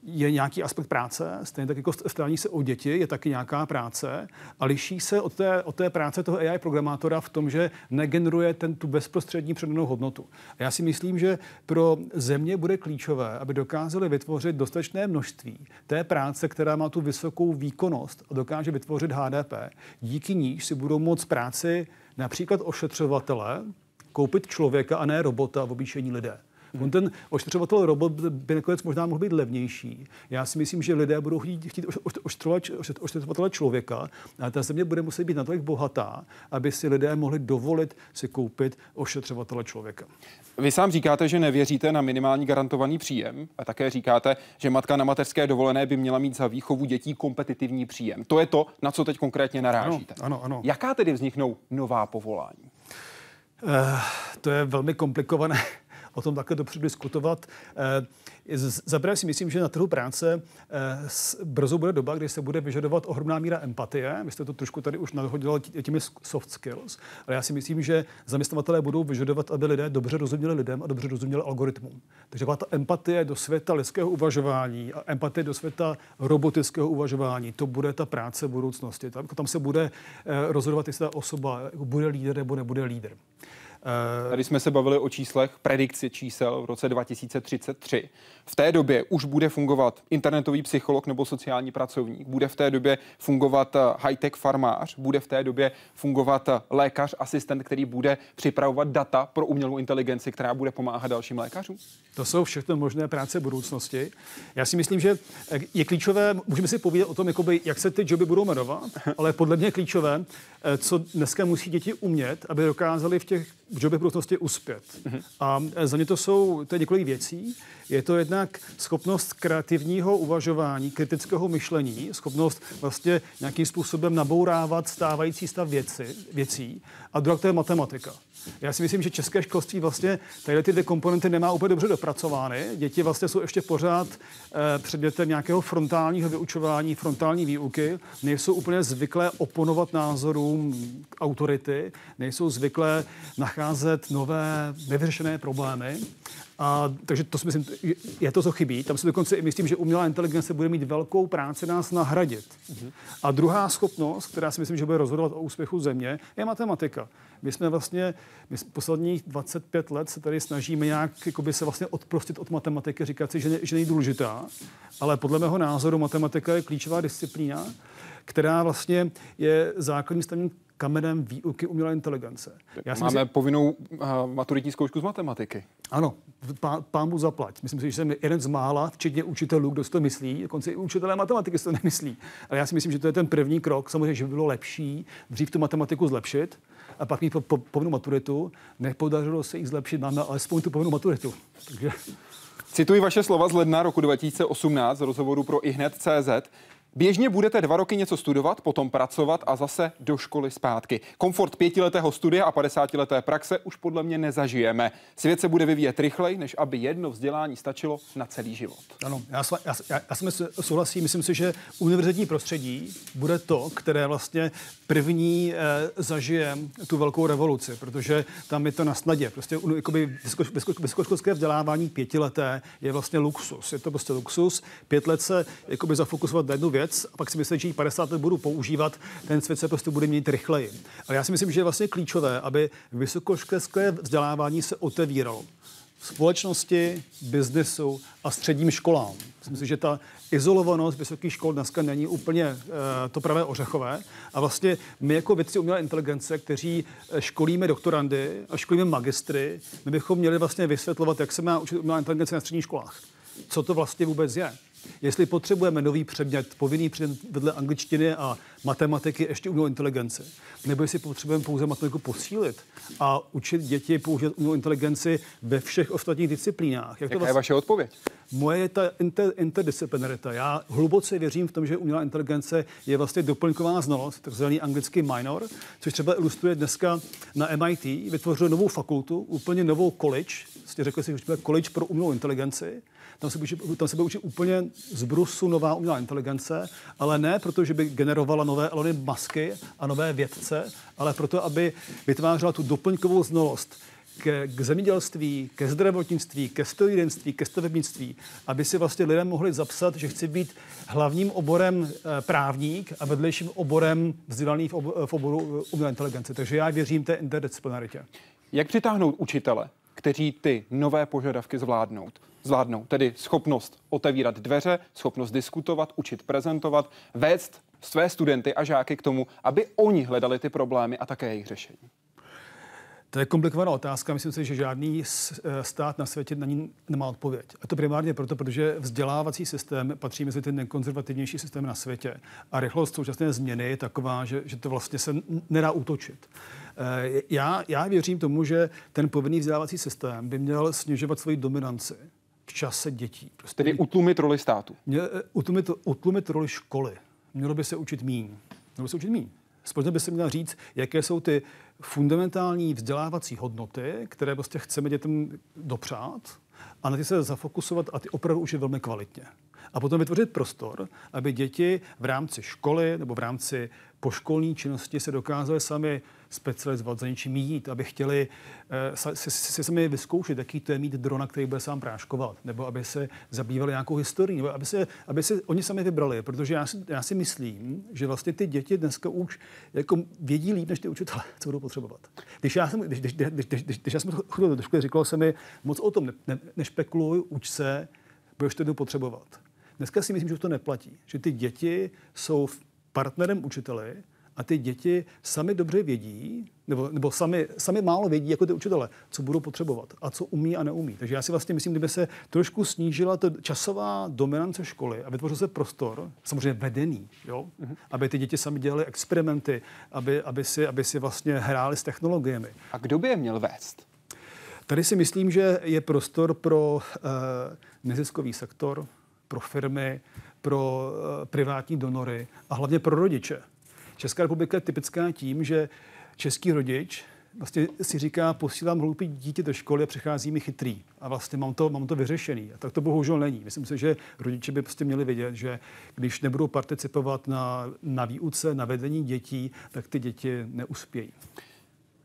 je nějaký aspekt práce, stejně tak jako starání se o děti je taky nějaká práce a liší se od té, od té práce toho AI programátora v tom, že negeneruje ten, tu bezprostřední předanou hodnotu. A já si myslím, že pro země bude klíčové, aby dokázali vytvořit dostatečné množství té práce, která má tu vysokou výkonnost a dokáže vytvořit HDP. Díky níž si budou moct práci například ošetřovatele koupit člověka a ne robota v obyčejní lidé. On ten ošetřovatel robot by nakonec možná mohl být levnější. Já si myslím, že lidé budou chtít, chtít ošetřovatele člověka a ta země bude muset být natolik bohatá, aby si lidé mohli dovolit si koupit ošetřovatele člověka. Vy sám říkáte, že nevěříte na minimální garantovaný příjem a také říkáte, že matka na mateřské dovolené by měla mít za výchovu dětí kompetitivní příjem. To je to, na co teď konkrétně narážíte. Ano, ano, ano. Jaká tedy vzniknou nová povolání? Uh, to je velmi komplikované o tom také dopředu diskutovat. Eh, Zaprvé si myslím, že na trhu práce eh, brzo bude doba, kdy se bude vyžadovat ohromná míra empatie. Vy jste to trošku tady už nadhodili těmi soft skills, ale já si myslím, že zaměstnavatelé budou vyžadovat, aby lidé dobře rozuměli lidem a dobře rozuměli algoritmům. Takže ta empatie do světa lidského uvažování a empatie do světa robotického uvažování, to bude ta práce budoucnosti. Tam, tam se bude eh, rozhodovat, jestli ta osoba bude líder nebo nebude líder. Eh, Tady jsme se bavili o číslech, predikci čísel v roce 2033. V té době už bude fungovat internetový psycholog nebo sociální pracovník, bude v té době fungovat eh, high-tech farmář, bude v té době fungovat eh, lékař, asistent, který bude připravovat data pro umělou inteligenci, která bude pomáhat dalším lékařům? To jsou všechno možné práce budoucnosti. Já si myslím, že je klíčové, můžeme si povídat o tom, jakoby, jak se ty joby budou jmenovat, [laughs] ale podle mě je klíčové, co dneska musí děti umět, aby dokázali v těch jobech budoucnosti uspět. Mm-hmm. A za ně to jsou to je několik věcí. Je to jednak schopnost kreativního uvažování, kritického myšlení, schopnost vlastně nějakým způsobem nabourávat stávající stav věci, věcí. A druhá to je matematika. Já si myslím, že české školství vlastně tady ty dvě komponenty nemá úplně dobře dopracovány. Děti vlastně jsou ještě pořád eh, předmětem nějakého frontálního vyučování, frontální výuky. Nejsou úplně zvyklé oponovat názorům autority, nejsou zvyklé nacházet nové nevyřešené problémy. A, takže to si myslím, je to, co chybí. Tam si dokonce i myslím, že umělá inteligence bude mít velkou práci nás nahradit. Mm-hmm. A druhá schopnost, která si myslím, že bude rozhodovat o úspěchu země, je matematika. My jsme vlastně, my posledních 25 let se tady snažíme nějak jakoby se vlastně odprostit od matematiky, říkat si, že, ne, že není důležitá, ale podle mého názoru matematika je klíčová disciplína, která vlastně je základním stavním kamenem výuky umělé inteligence. Já Máme myslím, povinnou uh, maturitní zkoušku z matematiky. Ano, pá, pán mu zaplať. Myslím si, že jsem jeden z mála, včetně učitelů, kdo si to myslí, dokonce i učitelé matematiky si to nemyslí. Ale já si myslím, že to je ten první krok. Samozřejmě, že by bylo lepší dřív tu matematiku zlepšit, a pak mít po, po, povinnou maturitu. Nepodařilo se ji zlepšit, máme alespoň tu povinnou maturitu. Takže... Cituji vaše slova z ledna roku 2018 z rozhovoru pro ihned.cz. Běžně budete dva roky něco studovat, potom pracovat a zase do školy zpátky. Komfort pětiletého studia a 50-leté praxe už podle mě nezažijeme. Svět se bude vyvíjet rychleji, než aby jedno vzdělání stačilo na celý život. Ano, já, já, já, já jsem souhlasím. Myslím si, že univerzitní prostředí bude to, které vlastně první eh, zažije tu velkou revoluci, protože tam je to na snadě. Prostě jakoby vysokoškolské vzdělávání pětileté je vlastně luxus. Je to prostě luxus. Pět let se jakoby zafokusovat na jednu věc, věc a pak si myslím, že 50 let budu používat, ten svět se prostě bude mít rychleji. Ale já si myslím, že je vlastně klíčové, aby vysokoškolské vzdělávání se otevíralo společnosti, biznesu a středním školám. Myslím si, že ta izolovanost vysokých škol dneska není úplně uh, to pravé ořechové. A vlastně my jako vědci umělé inteligence, kteří eh, školíme doktorandy a školíme magistry, my bychom měli vlastně vysvětlovat, jak se má učit umělá inteligence na středních školách. Co to vlastně vůbec je. Jestli potřebujeme nový předmět, povinný předmět vedle angličtiny a matematiky ještě umělou inteligenci, nebo jestli potřebujeme pouze matematiku posílit a učit děti použít umělou inteligenci ve všech ostatních disciplínách. Jak Jaká to vlastně... je vaše odpověď? Moje je ta inter, interdisciplinarita. Já hluboce věřím v tom, že umělá inteligence je vlastně doplňková znalost, takzvaný anglický minor, což třeba ilustruje dneska na MIT. Vytvořil novou fakultu, úplně novou college, jste řekli si, že college pro umělou inteligenci, tam se, učí, tam se bude učit úplně z brusu nová umělá inteligence, ale ne proto, že by generovala nové Elony Masky a nové vědce, ale proto, aby vytvářela tu doplňkovou znalost ke, k zemědělství, ke zdravotnictví, ke strojírenství, ke stavebnictví, aby si vlastně lidé mohli zapsat, že chci být hlavním oborem e, právník a vedlejším oborem vzdělaný v, ob, v oboru eh, umělé inteligence. Takže já věřím té interdisciplinaritě. Jak přitáhnout učitele, kteří ty nové požadavky zvládnout? zvládnou. Tedy schopnost otevírat dveře, schopnost diskutovat, učit prezentovat, vést své studenty a žáky k tomu, aby oni hledali ty problémy a také jejich řešení. To je komplikovaná otázka. Myslím si, že žádný eh, stát na světě na ní nemá odpověď. A to primárně proto, protože vzdělávací systém patří mezi ty nejkonzervativnější systémy na světě. A rychlost současné změny je taková, že, že to vlastně se nedá útočit. Eh, já, já věřím tomu, že ten povinný vzdělávací systém by měl snižovat svoji dominanci v čase dětí. Prostě Tedy utlumit roli státu. Mě, eh, utlumit, utlumit roli školy. Mělo by se učit míň. Mělo by se učit míň. Společně by se měla říct, jaké jsou ty fundamentální vzdělávací hodnoty, které prostě chceme dětem dopřát a na ty se zafokusovat a ty opravdu učit velmi kvalitně. A potom vytvořit prostor, aby děti v rámci školy nebo v rámci poškolní činnosti se dokázali sami specializovat, za něčím jít, aby chtěli uh, si, si, sami vyzkoušet, jaký to je mít drona, který bude sám práškovat, nebo aby se zabývali nějakou historií, nebo aby se, aby se oni sami vybrali, protože já si, já si myslím, že vlastně ty děti dneska už jako vědí líp než ty učitelé, [laughs] co budou potřebovat. Když já jsem, když, když, když, když, když, když já jsem chodil do školy, říkalo se mi, moc o tom ne, ne, nešpekuluj, uč se, budeš to potřebovat. Dneska si myslím, že to neplatí. Že ty děti jsou partnerem učiteli a ty děti sami dobře vědí, nebo, nebo sami, sami málo vědí, jako ty učitele, co budou potřebovat a co umí a neumí. Takže já si vlastně myslím, kdyby se trošku snížila ta časová dominance školy a vytvořil se prostor, samozřejmě vedený, jo? Mm-hmm. aby ty děti sami dělali experimenty, aby, aby, si, aby si vlastně hráli s technologiemi. A kdo by je měl vést? Tady si myslím, že je prostor pro uh, neziskový sektor, pro firmy, pro uh, privátní donory a hlavně pro rodiče. Česká republika je typická tím, že český rodič vlastně si říká, posílám hloupý dítě do školy a přichází mi chytrý. A vlastně mám to, mám to vyřešený. A tak to bohužel není. Myslím si, že rodiče by prostě měli vědět, že když nebudou participovat na, na výuce, na vedení dětí, tak ty děti neuspějí.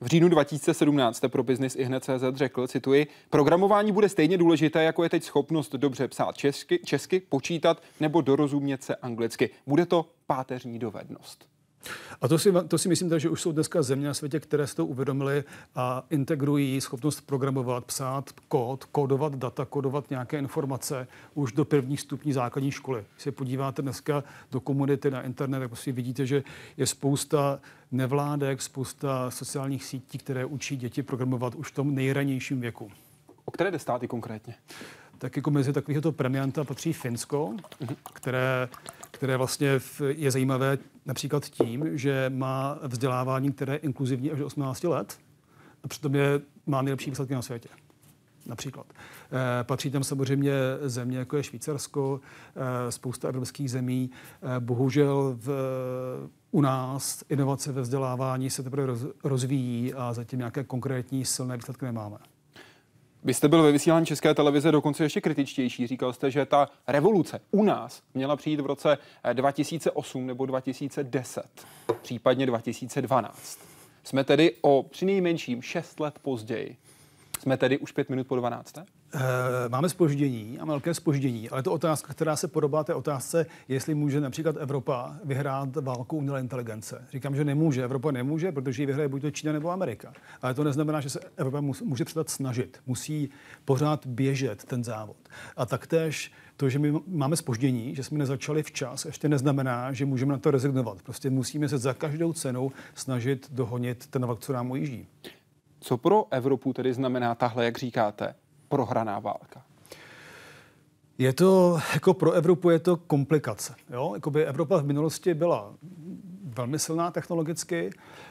V říjnu 2017 jste pro Business i hned CZ řekl, cituji, programování bude stejně důležité, jako je teď schopnost dobře psát česky, česky, počítat nebo dorozumět se anglicky. Bude to páteřní dovednost. A to si, to si myslím, že už jsou dneska země na světě, které si to uvědomily a integrují schopnost programovat, psát kód, kódovat data, kódovat nějaké informace už do prvních stupní základní školy. Když se podíváte dneska do komunity na internet, tak prostě vidíte, že je spousta nevládek, spousta sociálních sítí, které učí děti programovat už v tom nejranějším věku. O které jde státy konkrétně? Tak jako mezi takovýchto premianta patří Finsko, mm-hmm. které, které vlastně je zajímavé například tím, že má vzdělávání, které je inkluzivní až do 18 let a přitom je, má nejlepší výsledky na světě. Například. E, patří tam samozřejmě země, jako je Švýcarsko, e, spousta evropských zemí. E, bohužel v, u nás inovace ve vzdělávání se teprve roz, rozvíjí a zatím nějaké konkrétní silné výsledky nemáme. Vy jste byl ve vysílání České televize dokonce ještě kritičtější. Říkal jste, že ta revoluce u nás měla přijít v roce 2008 nebo 2010, případně 2012. Jsme tedy o přinejmenším 6 let později. Jsme tedy už pět minut po 12. Eh, máme spoždění a velké spoždění, ale to otázka, která se podobá té otázce, jestli může například Evropa vyhrát válku umělé inteligence. Říkám, že nemůže. Evropa nemůže, protože ji vyhraje buď to Čína nebo Amerika. Ale to neznamená, že se Evropa může předat snažit. Musí pořád běžet ten závod. A taktéž to, že my máme spoždění, že jsme nezačali včas, ještě neznamená, že můžeme na to rezignovat. Prostě musíme se za každou cenou snažit dohonit ten vlak, co nám ujíždí. Co pro Evropu tedy znamená tahle, jak říkáte, prohraná válka? Je to, jako pro Evropu je to komplikace. Jo? Jakoby Evropa v minulosti byla velmi silná technologicky.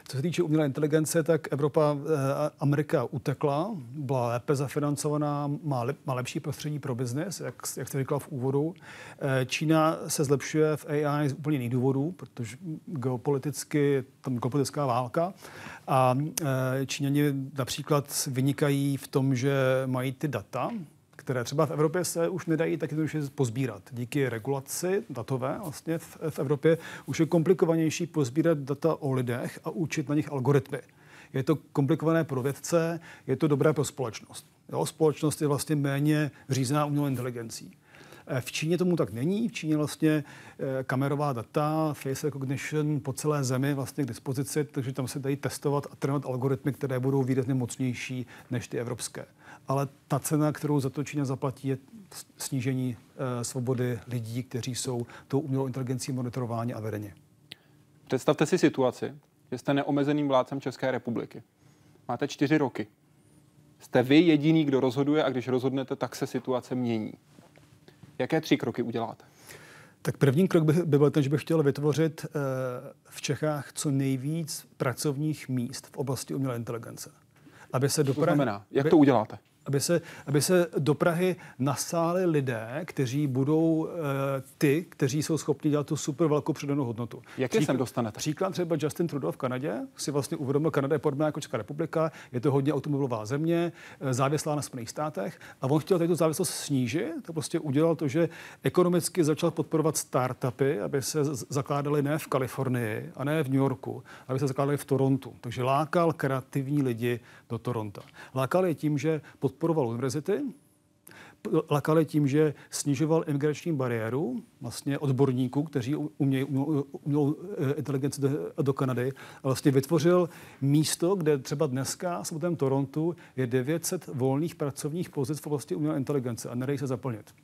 Co se týče umělé inteligence, tak Evropa, eh, Amerika utekla, byla lépe zafinancovaná, má, lep, má lepší prostředí pro biznis, jak, jak jste říkala v úvodu. Eh, Čína se zlepšuje v AI z úplně jiných důvodů, protože geopoliticky tam geopolitická válka. A eh, Číňani například vynikají v tom, že mají ty data, které třeba v Evropě se už nedají tak jednoduše pozbírat. Díky regulaci datové vlastně v, v Evropě už je komplikovanější pozbírat data o lidech a učit na nich algoritmy. Je to komplikované pro vědce, je to dobré pro společnost. Jo, společnost je vlastně méně řízená umělou inteligencí. Eh, v Číně tomu tak není. V Číně vlastně eh, kamerová data, face recognition po celé zemi vlastně k dispozici, takže tam se dají testovat a trénovat algoritmy, které budou výrazně mocnější než ty evropské ale ta cena, kterou za to Čína zaplatí, je snížení e, svobody lidí, kteří jsou tou umělou inteligencí monitorováni a vedeni. Představte si situaci, že jste neomezeným vládcem České republiky. Máte čtyři roky. Jste vy jediný, kdo rozhoduje a když rozhodnete, tak se situace mění. Jaké tři kroky uděláte? Tak první krok by, by byl ten, že bych chtěl vytvořit e, v Čechách co nejvíc pracovních míst v oblasti umělé inteligence. Aby se do to znamená? Jak to uděláte? Aby se, aby se do Prahy nasáli lidé, kteří budou uh, ty, kteří jsou schopni dělat tu super velkou přidanou hodnotu. Jak je sem dostanete? Příklad třeba Justin Trudeau v Kanadě si vlastně uvědomil, Kanada je podobná jako Česká republika, je to hodně automobilová země, eh, závislá na Spojených státech a on chtěl tady tu závislost snížit, to prostě udělal to, že ekonomicky začal podporovat startupy, aby se zakládaly ne v Kalifornii a ne v New Yorku, aby se zakládaly v Torontu. Takže lákal kreativní lidi do Toronto. Lákal je tím, že pod podporoval univerzity, lakali tím, že snižoval imigrační bariéru vlastně odborníků, kteří umějí umělou eh, inteligenci do, do Kanady a vlastně vytvořil místo, kde třeba dneska v samotném Torontu je 900 volných pracovních pozic v oblasti umělé inteligence a nedají se zaplnit.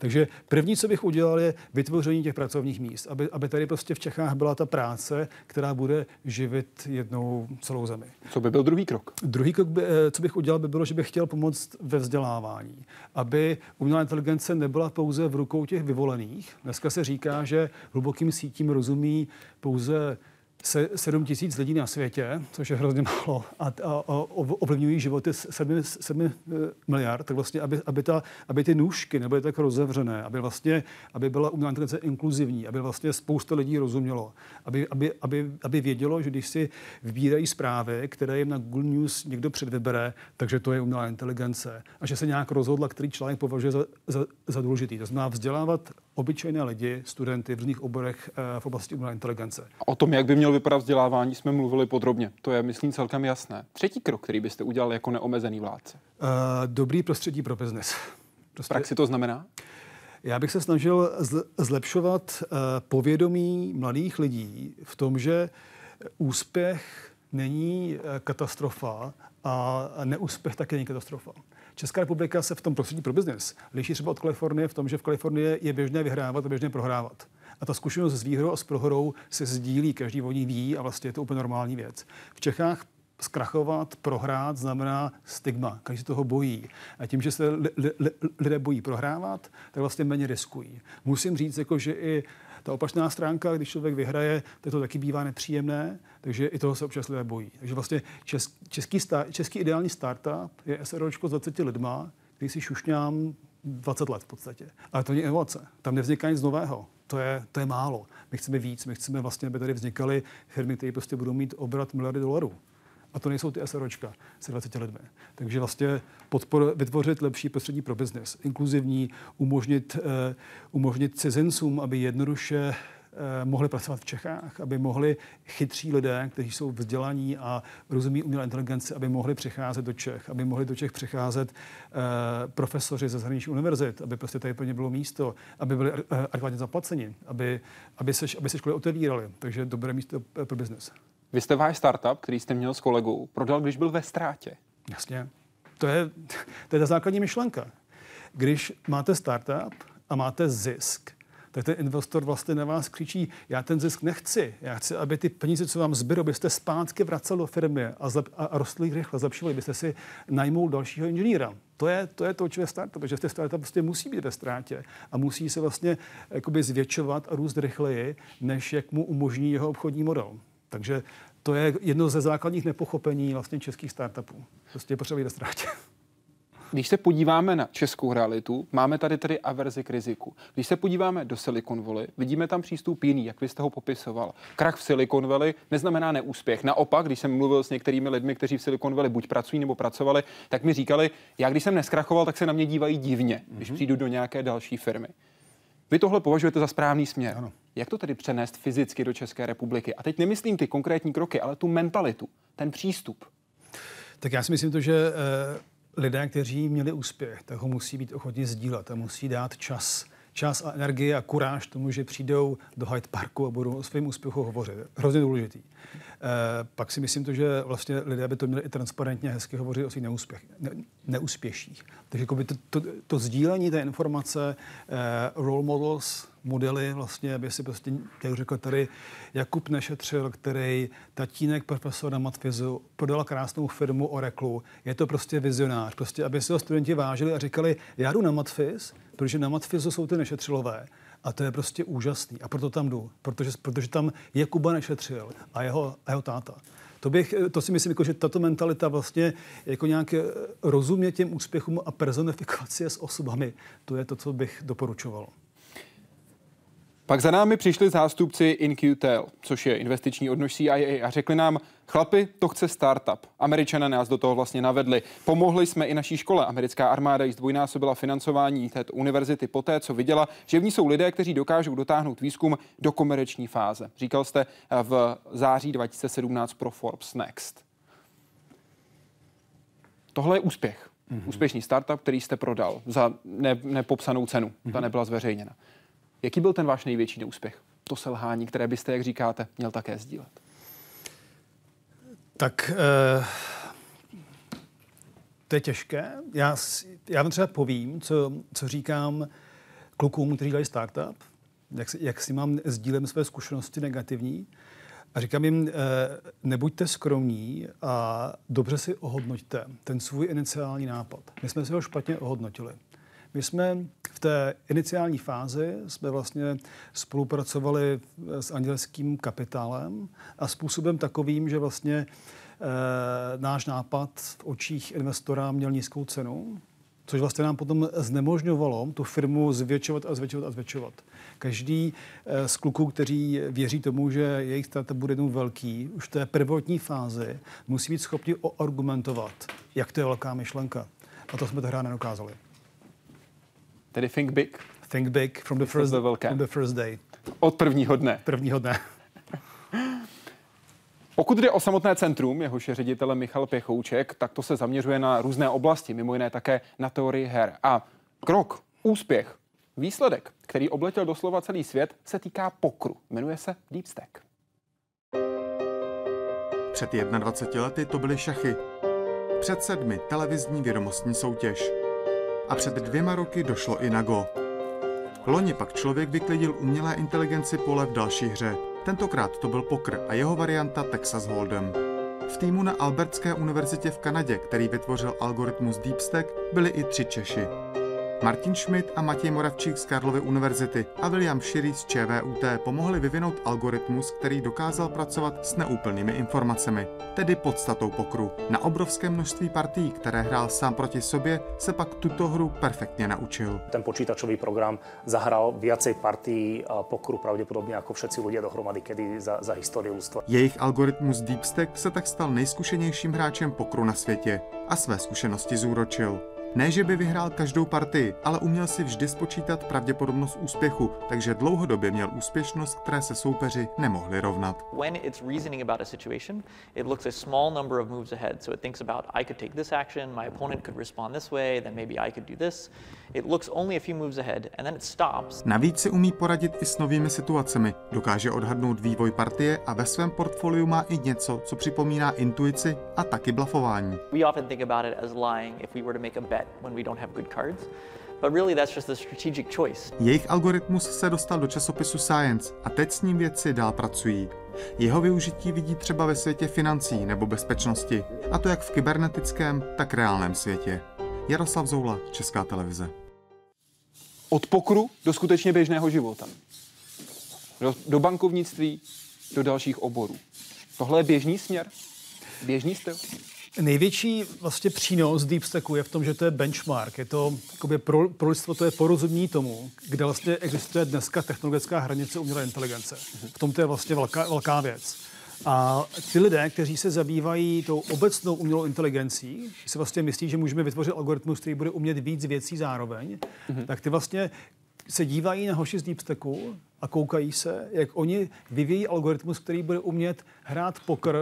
Takže první, co bych udělal, je vytvoření těch pracovních míst, aby, aby tady prostě v Čechách byla ta práce, která bude živit jednou celou zemi. Co by byl druhý krok? Druhý krok, by, eh, co bych udělal, by bylo, že bych chtěl pomoct ve vzdělávání, aby umělá inteligence nebyla pouze v rukou těch vyvolených. Dneska se říká, že hlubokým sítím rozumí pouze 7 tisíc lidí na světě, což je hrozně málo, a, a, a ovlivňují životy 7, 7 eh, miliard, tak vlastně, aby, aby, ta, aby ty nůžky nebyly tak rozevřené, aby vlastně, aby byla umělá inteligence inkluzivní, aby vlastně spousta lidí rozumělo, aby, aby, aby, aby vědělo, že když si vybírají zprávy, které jim na Google News někdo předvybere, takže to je umělá inteligence a že se nějak rozhodla, který člověk považuje za, za, za důležitý. To znamená vzdělávat obyčejné lidi, studenty v různých oborech v oblasti umělé inteligence. O tom, jak by mělo vypadat vzdělávání, jsme mluvili podrobně. To je, myslím, celkem jasné. Třetí krok, který byste udělal jako neomezený vládce? Dobrý prostředí pro biznes. Prostě... Praxi to znamená? Já bych se snažil zlepšovat povědomí mladých lidí v tom, že úspěch není katastrofa a neúspěch také není katastrofa. Česká republika se v tom prostředí pro biznis liší třeba od Kalifornie v tom, že v Kalifornii je běžné vyhrávat a běžné prohrávat. A ta zkušenost s výhrou a s prohrou se sdílí, každý o ní ví a vlastně je to úplně normální věc. V Čechách zkrachovat, prohrát znamená stigma. Každý se toho bojí. A tím, že se lidé bojí prohrávat, tak vlastně méně riskují. Musím říct, jako, že i ta opačná stránka, když člověk vyhraje, tak to taky bývá nepříjemné, takže i toho se občas lidé bojí. Takže vlastně český, star, český ideální startup je SROčko s 20 lidma, který si šušňám 20 let v podstatě. Ale to není inovace. Tam nevzniká nic nového. To je, to je málo. My chceme víc. My chceme vlastně, aby tady vznikaly firmy, které prostě budou mít obrat miliardy dolarů. A to nejsou ty SROčka se 20 lidmi. Takže vlastně podpor, vytvořit lepší prostředí pro biznis, inkluzivní, umožnit, uh, umožnit cizincům, aby jednoduše mohli pracovat v Čechách, aby mohli chytří lidé, kteří jsou vzdělaní a rozumí umělé inteligenci, aby mohli přicházet do Čech, aby mohli do Čech přicházet uh, profesoři ze zahraničních univerzit, aby prostě tady pro ně bylo místo, aby byli adekvátně zaplaceni, aby, aby, se, aby se školy otevíraly. Takže dobré místo pro biznis. Vy jste váš startup, který jste měl s kolegou, prodal, když byl ve ztrátě. Jasně. To je, to je ta základní myšlenka. Když máte startup a máte zisk, tak ten investor vlastně na vás křičí, já ten zisk nechci, já chci, aby ty peníze, co vám zbydou, byste zpátky vracel do firmy a, zlep, a, rostli rychle, zlepšovali, byste si najmul dalšího inženýra. To je to, je to je startup, protože ty startup prostě musí být ve ztrátě a musí se vlastně jakoby zvětšovat a růst rychleji, než jak mu umožní jeho obchodní model. Takže to je jedno ze základních nepochopení vlastně českých startupů. Prostě je potřeba ve ztrátě. Když se podíváme na českou realitu, máme tady tedy averzi k riziku. Když se podíváme do Silicon Valley, vidíme tam přístup jiný, jak vy jste ho popisoval. Krach v Silicon Valley neznamená neúspěch. Naopak, když jsem mluvil s některými lidmi, kteří v Silicon Valley buď pracují nebo pracovali, tak mi říkali, já když jsem neskrachoval, tak se na mě dívají divně, mm-hmm. když mhm. přijdu do nějaké další firmy. Vy tohle považujete za správný směr. Ano. Jak to tedy přenést fyzicky do České republiky? A teď nemyslím ty konkrétní kroky, ale tu mentalitu, ten přístup. Tak já si myslím to, že eh, lidé, kteří měli úspěch, tak ho musí být ochotni sdílet a musí dát čas čas a energie a kuráž tomu, že přijdou do Hyde Parku a budou o svém úspěchu hovořit. Hrozně důležitý. E, pak si myslím to, že vlastně lidé by to měli i transparentně hezky hovořit o svých neúspěch, ne, neúspěších. Takže jako by to, to, to sdílení té informace, e, role models, modely, vlastně, aby si prostě, jak řekl tady Jakub Nešetřil, který tatínek profesora Matfizu prodal krásnou firmu Oracle. Je to prostě vizionář. Prostě, aby si ho studenti vážili a říkali, já jdu na Matfiz, protože na Matfizu jsou ty nešetřilové. A to je prostě úžasný. A proto tam jdu. Protože, protože tam je Kuba nešetřil a jeho, a jeho táta. To, bych, to si myslím, jako, že tato mentalita vlastně jako nějak rozumě těm úspěchům a personifikace s osobami, to je to, co bych doporučoval. Pak za námi přišli zástupci InQtel, což je investiční odnož CIA a řekli nám, chlapi, to chce startup. Američané nás do toho vlastně navedli. Pomohli jsme i naší škole. Americká armáda již zdvojnásobila financování této univerzity poté, co viděla, že v ní jsou lidé, kteří dokážou dotáhnout výzkum do komerční fáze. Říkal jste v září 2017 pro Forbes Next. Tohle je úspěch. Mm-hmm. Úspěšný startup, který jste prodal za ne, nepopsanou cenu. Mm-hmm. Ta mhm. nebyla zveřejněna. Jaký byl ten váš největší neúspěch? To selhání, které byste, jak říkáte, měl také sdílet. Tak eh, to je těžké. Já, já vám třeba povím, co, co říkám klukům, kteří dělají startup, jak, jak si mám sdílem své zkušenosti negativní. A říkám jim, eh, nebuďte skromní a dobře si ohodnoťte ten svůj iniciální nápad. My jsme si ho špatně ohodnotili. My jsme v té iniciální fázi jsme vlastně spolupracovali s andělským kapitálem a způsobem takovým, že vlastně e, náš nápad v očích investora měl nízkou cenu, což vlastně nám potom znemožňovalo tu firmu zvětšovat a zvětšovat a zvětšovat. Každý eh, z kluků, kteří věří tomu, že jejich startup bude jednou velký, už v té prvotní fázi musí být schopni argumentovat, jak to je velká myšlenka. A to jsme tehdy nedokázali. Tedy think big. Think big from the first, from the first day. Od prvního dne. Prvního dne. [laughs] Pokud jde o samotné centrum, jehož je ředitele Michal Pěchouček, tak to se zaměřuje na různé oblasti, mimo jiné také na teorii her. A krok, úspěch, výsledek, který obletěl doslova celý svět, se týká pokru. Jmenuje se Deep Stack. Před 21 lety to byly šachy. Před sedmi televizní vědomostní soutěž. A před dvěma roky došlo i na Go. Loni pak člověk vyklidil umělé inteligenci pole v další hře. Tentokrát to byl pokr a jeho varianta Texas Hold'em. V týmu na Albertské univerzitě v Kanadě, který vytvořil algoritmus DeepStack, byli i tři Češi. Martin Schmidt a Matěj Moravčík z Karlovy univerzity a William Širý z ČVUT pomohli vyvinout algoritmus, který dokázal pracovat s neúplnými informacemi, tedy podstatou pokru. Na obrovské množství partií, které hrál sám proti sobě, se pak tuto hru perfektně naučil. Ten počítačový program zahral viacej partií pokru pravděpodobně jako všetci lidé dohromady, kedy za, za historii lidstva. Jejich algoritmus DeepStack se tak stal nejzkušenějším hráčem pokru na světě a své zkušenosti zúročil. Ne, že by vyhrál každou partii, ale uměl si vždy spočítat pravděpodobnost úspěchu, takže dlouhodobě měl úspěšnost, které se soupeři nemohli rovnat. When it's reasoning about a situation, it looks a small number of moves ahead. So it thinks about I could take this action, my opponent could respond this way, then maybe I could do this. It looks only a few moves ahead and then it stops. Navíc si umí poradit i s novými situacemi. Dokáže odhadnout vývoj partie a ve svém portfoliu má i něco, co připomíná intuici a taky blafování. We often think about it as lying if we were to make a bet when we don't have good cards. But really that's just a strategic choice. Jejich algoritmus se dostal do časopisu Science a teď s ním vědci dál pracují. Jeho využití vidí třeba ve světě financí nebo bezpečnosti, a to jak v kybernetickém, tak reálném světě. Jaroslav Zoula, Česká televize. Od pokru do skutečně běžného života. Do, do bankovnictví, do dalších oborů. Tohle je běžný směr? Běžný styl? Největší vlastně přínos DeepStacku je v tom, že to je benchmark. Je to jakoby pro, pro lidstvo to je porozumění tomu, kde vlastně existuje dneska technologická hranice umělé inteligence. V tom to je vlastně velká, velká věc. A ty lidé, kteří se zabývají tou obecnou umělou inteligencí, si vlastně myslí, že můžeme vytvořit algoritmus, který bude umět víc věcí zároveň, mm-hmm. tak ty vlastně se dívají na hoši z DeepStacku a koukají se, jak oni vyvíjí algoritmus, který bude umět hrát poker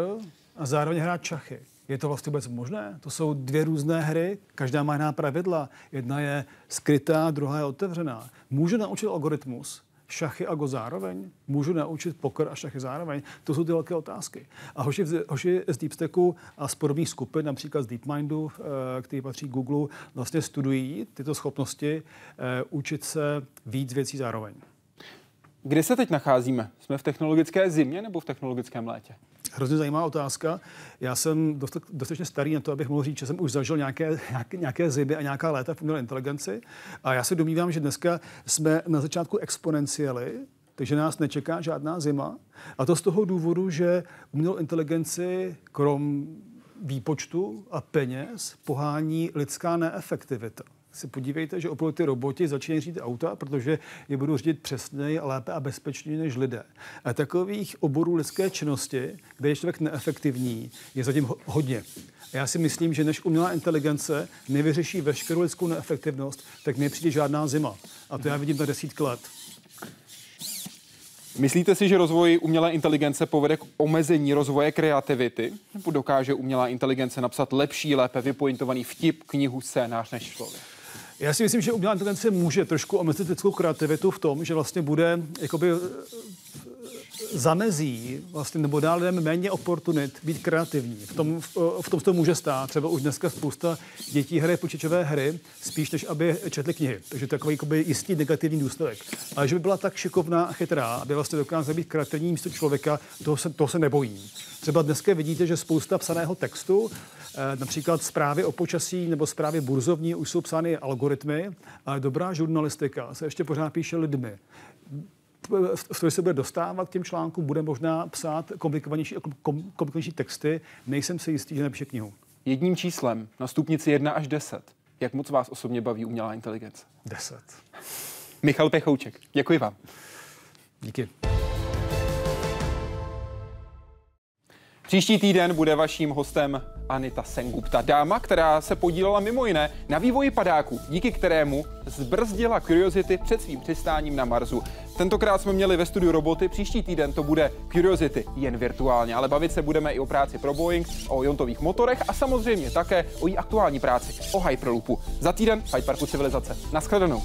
a zároveň hrát šachy. Je to vlastně vůbec možné? To jsou dvě různé hry, každá má jiná pravidla. Jedna je skrytá, druhá je otevřená. Může naučit algoritmus šachy a go zároveň? Můžu naučit poker a šachy zároveň? To jsou ty velké otázky. A hoši, hoši z DeepStacku a z podobných skupin, například z DeepMindu, eh, který patří Google, vlastně studují tyto schopnosti eh, učit se víc věcí zároveň. Kde se teď nacházíme? Jsme v technologické zimě nebo v technologickém létě? Hrozně zajímavá otázka. Já jsem dostatečně starý na to, abych mohl říct, že jsem už zažil nějaké, nějaké, nějaké zimy a nějaká léta v umělé inteligenci. A já se domnívám, že dneska jsme na začátku exponenciály, takže nás nečeká žádná zima. A to z toho důvodu, že umělou inteligenci, krom výpočtu a peněz, pohání lidská neefektivita si podívejte, že opravdu ty roboti začínají řídit auta, protože je budou řídit přesněji, lépe a bezpečněji než lidé. A takových oborů lidské činnosti, kde je člověk neefektivní, je zatím hodně. A já si myslím, že než umělá inteligence nevyřeší veškerou lidskou neefektivnost, tak nepřijde žádná zima. A to já vidím na desítky let. Myslíte si, že rozvoj umělé inteligence povede k omezení rozvoje kreativity? Nebo dokáže umělá inteligence napsat lepší, lépe vypointovaný vtip, knihu, scénář než člověk? Já si myslím, že umělá inteligence může trošku omezit lidskou kreativitu v tom, že vlastně bude jakoby zamezí vlastně, nebo dá lidem méně oportunit být kreativní. V tom, v, v tom se to může stát. Třeba už dneska spousta dětí hraje počítačové hry, spíš než aby četli knihy. Takže to je takový jakoby, jistý negativní důsledek. Ale že by byla tak šikovná a chytrá, aby vlastně dokázala být kreativní místo člověka, toho se, toho se nebojím. Třeba dneska vidíte, že spousta psaného textu, eh, například zprávy o počasí nebo zprávy burzovní, už jsou psány algoritmy, ale dobrá žurnalistika se ještě pořád píše lidmi v které se bude dostávat k těm článkům, bude možná psát komplikovanější, komplikovanější texty. Nejsem si jistý, že napíše knihu. Jedním číslem na stupnici 1 až 10. Jak moc vás osobně baví umělá inteligence? 10. Michal Pechouček, děkuji vám. Díky. Příští týden bude vaším hostem Anita Sengupta, dáma, která se podílela mimo jiné na vývoji padáku, díky kterému zbrzdila Curiosity před svým přistáním na Marsu. Tentokrát jsme měli ve studiu roboty, příští týden to bude Curiosity jen virtuálně, ale bavit se budeme i o práci pro Boeing, o jontových motorech a samozřejmě také o její aktuální práci, o Hyperloopu. Za týden Hyde Parku civilizace. Naschledanou.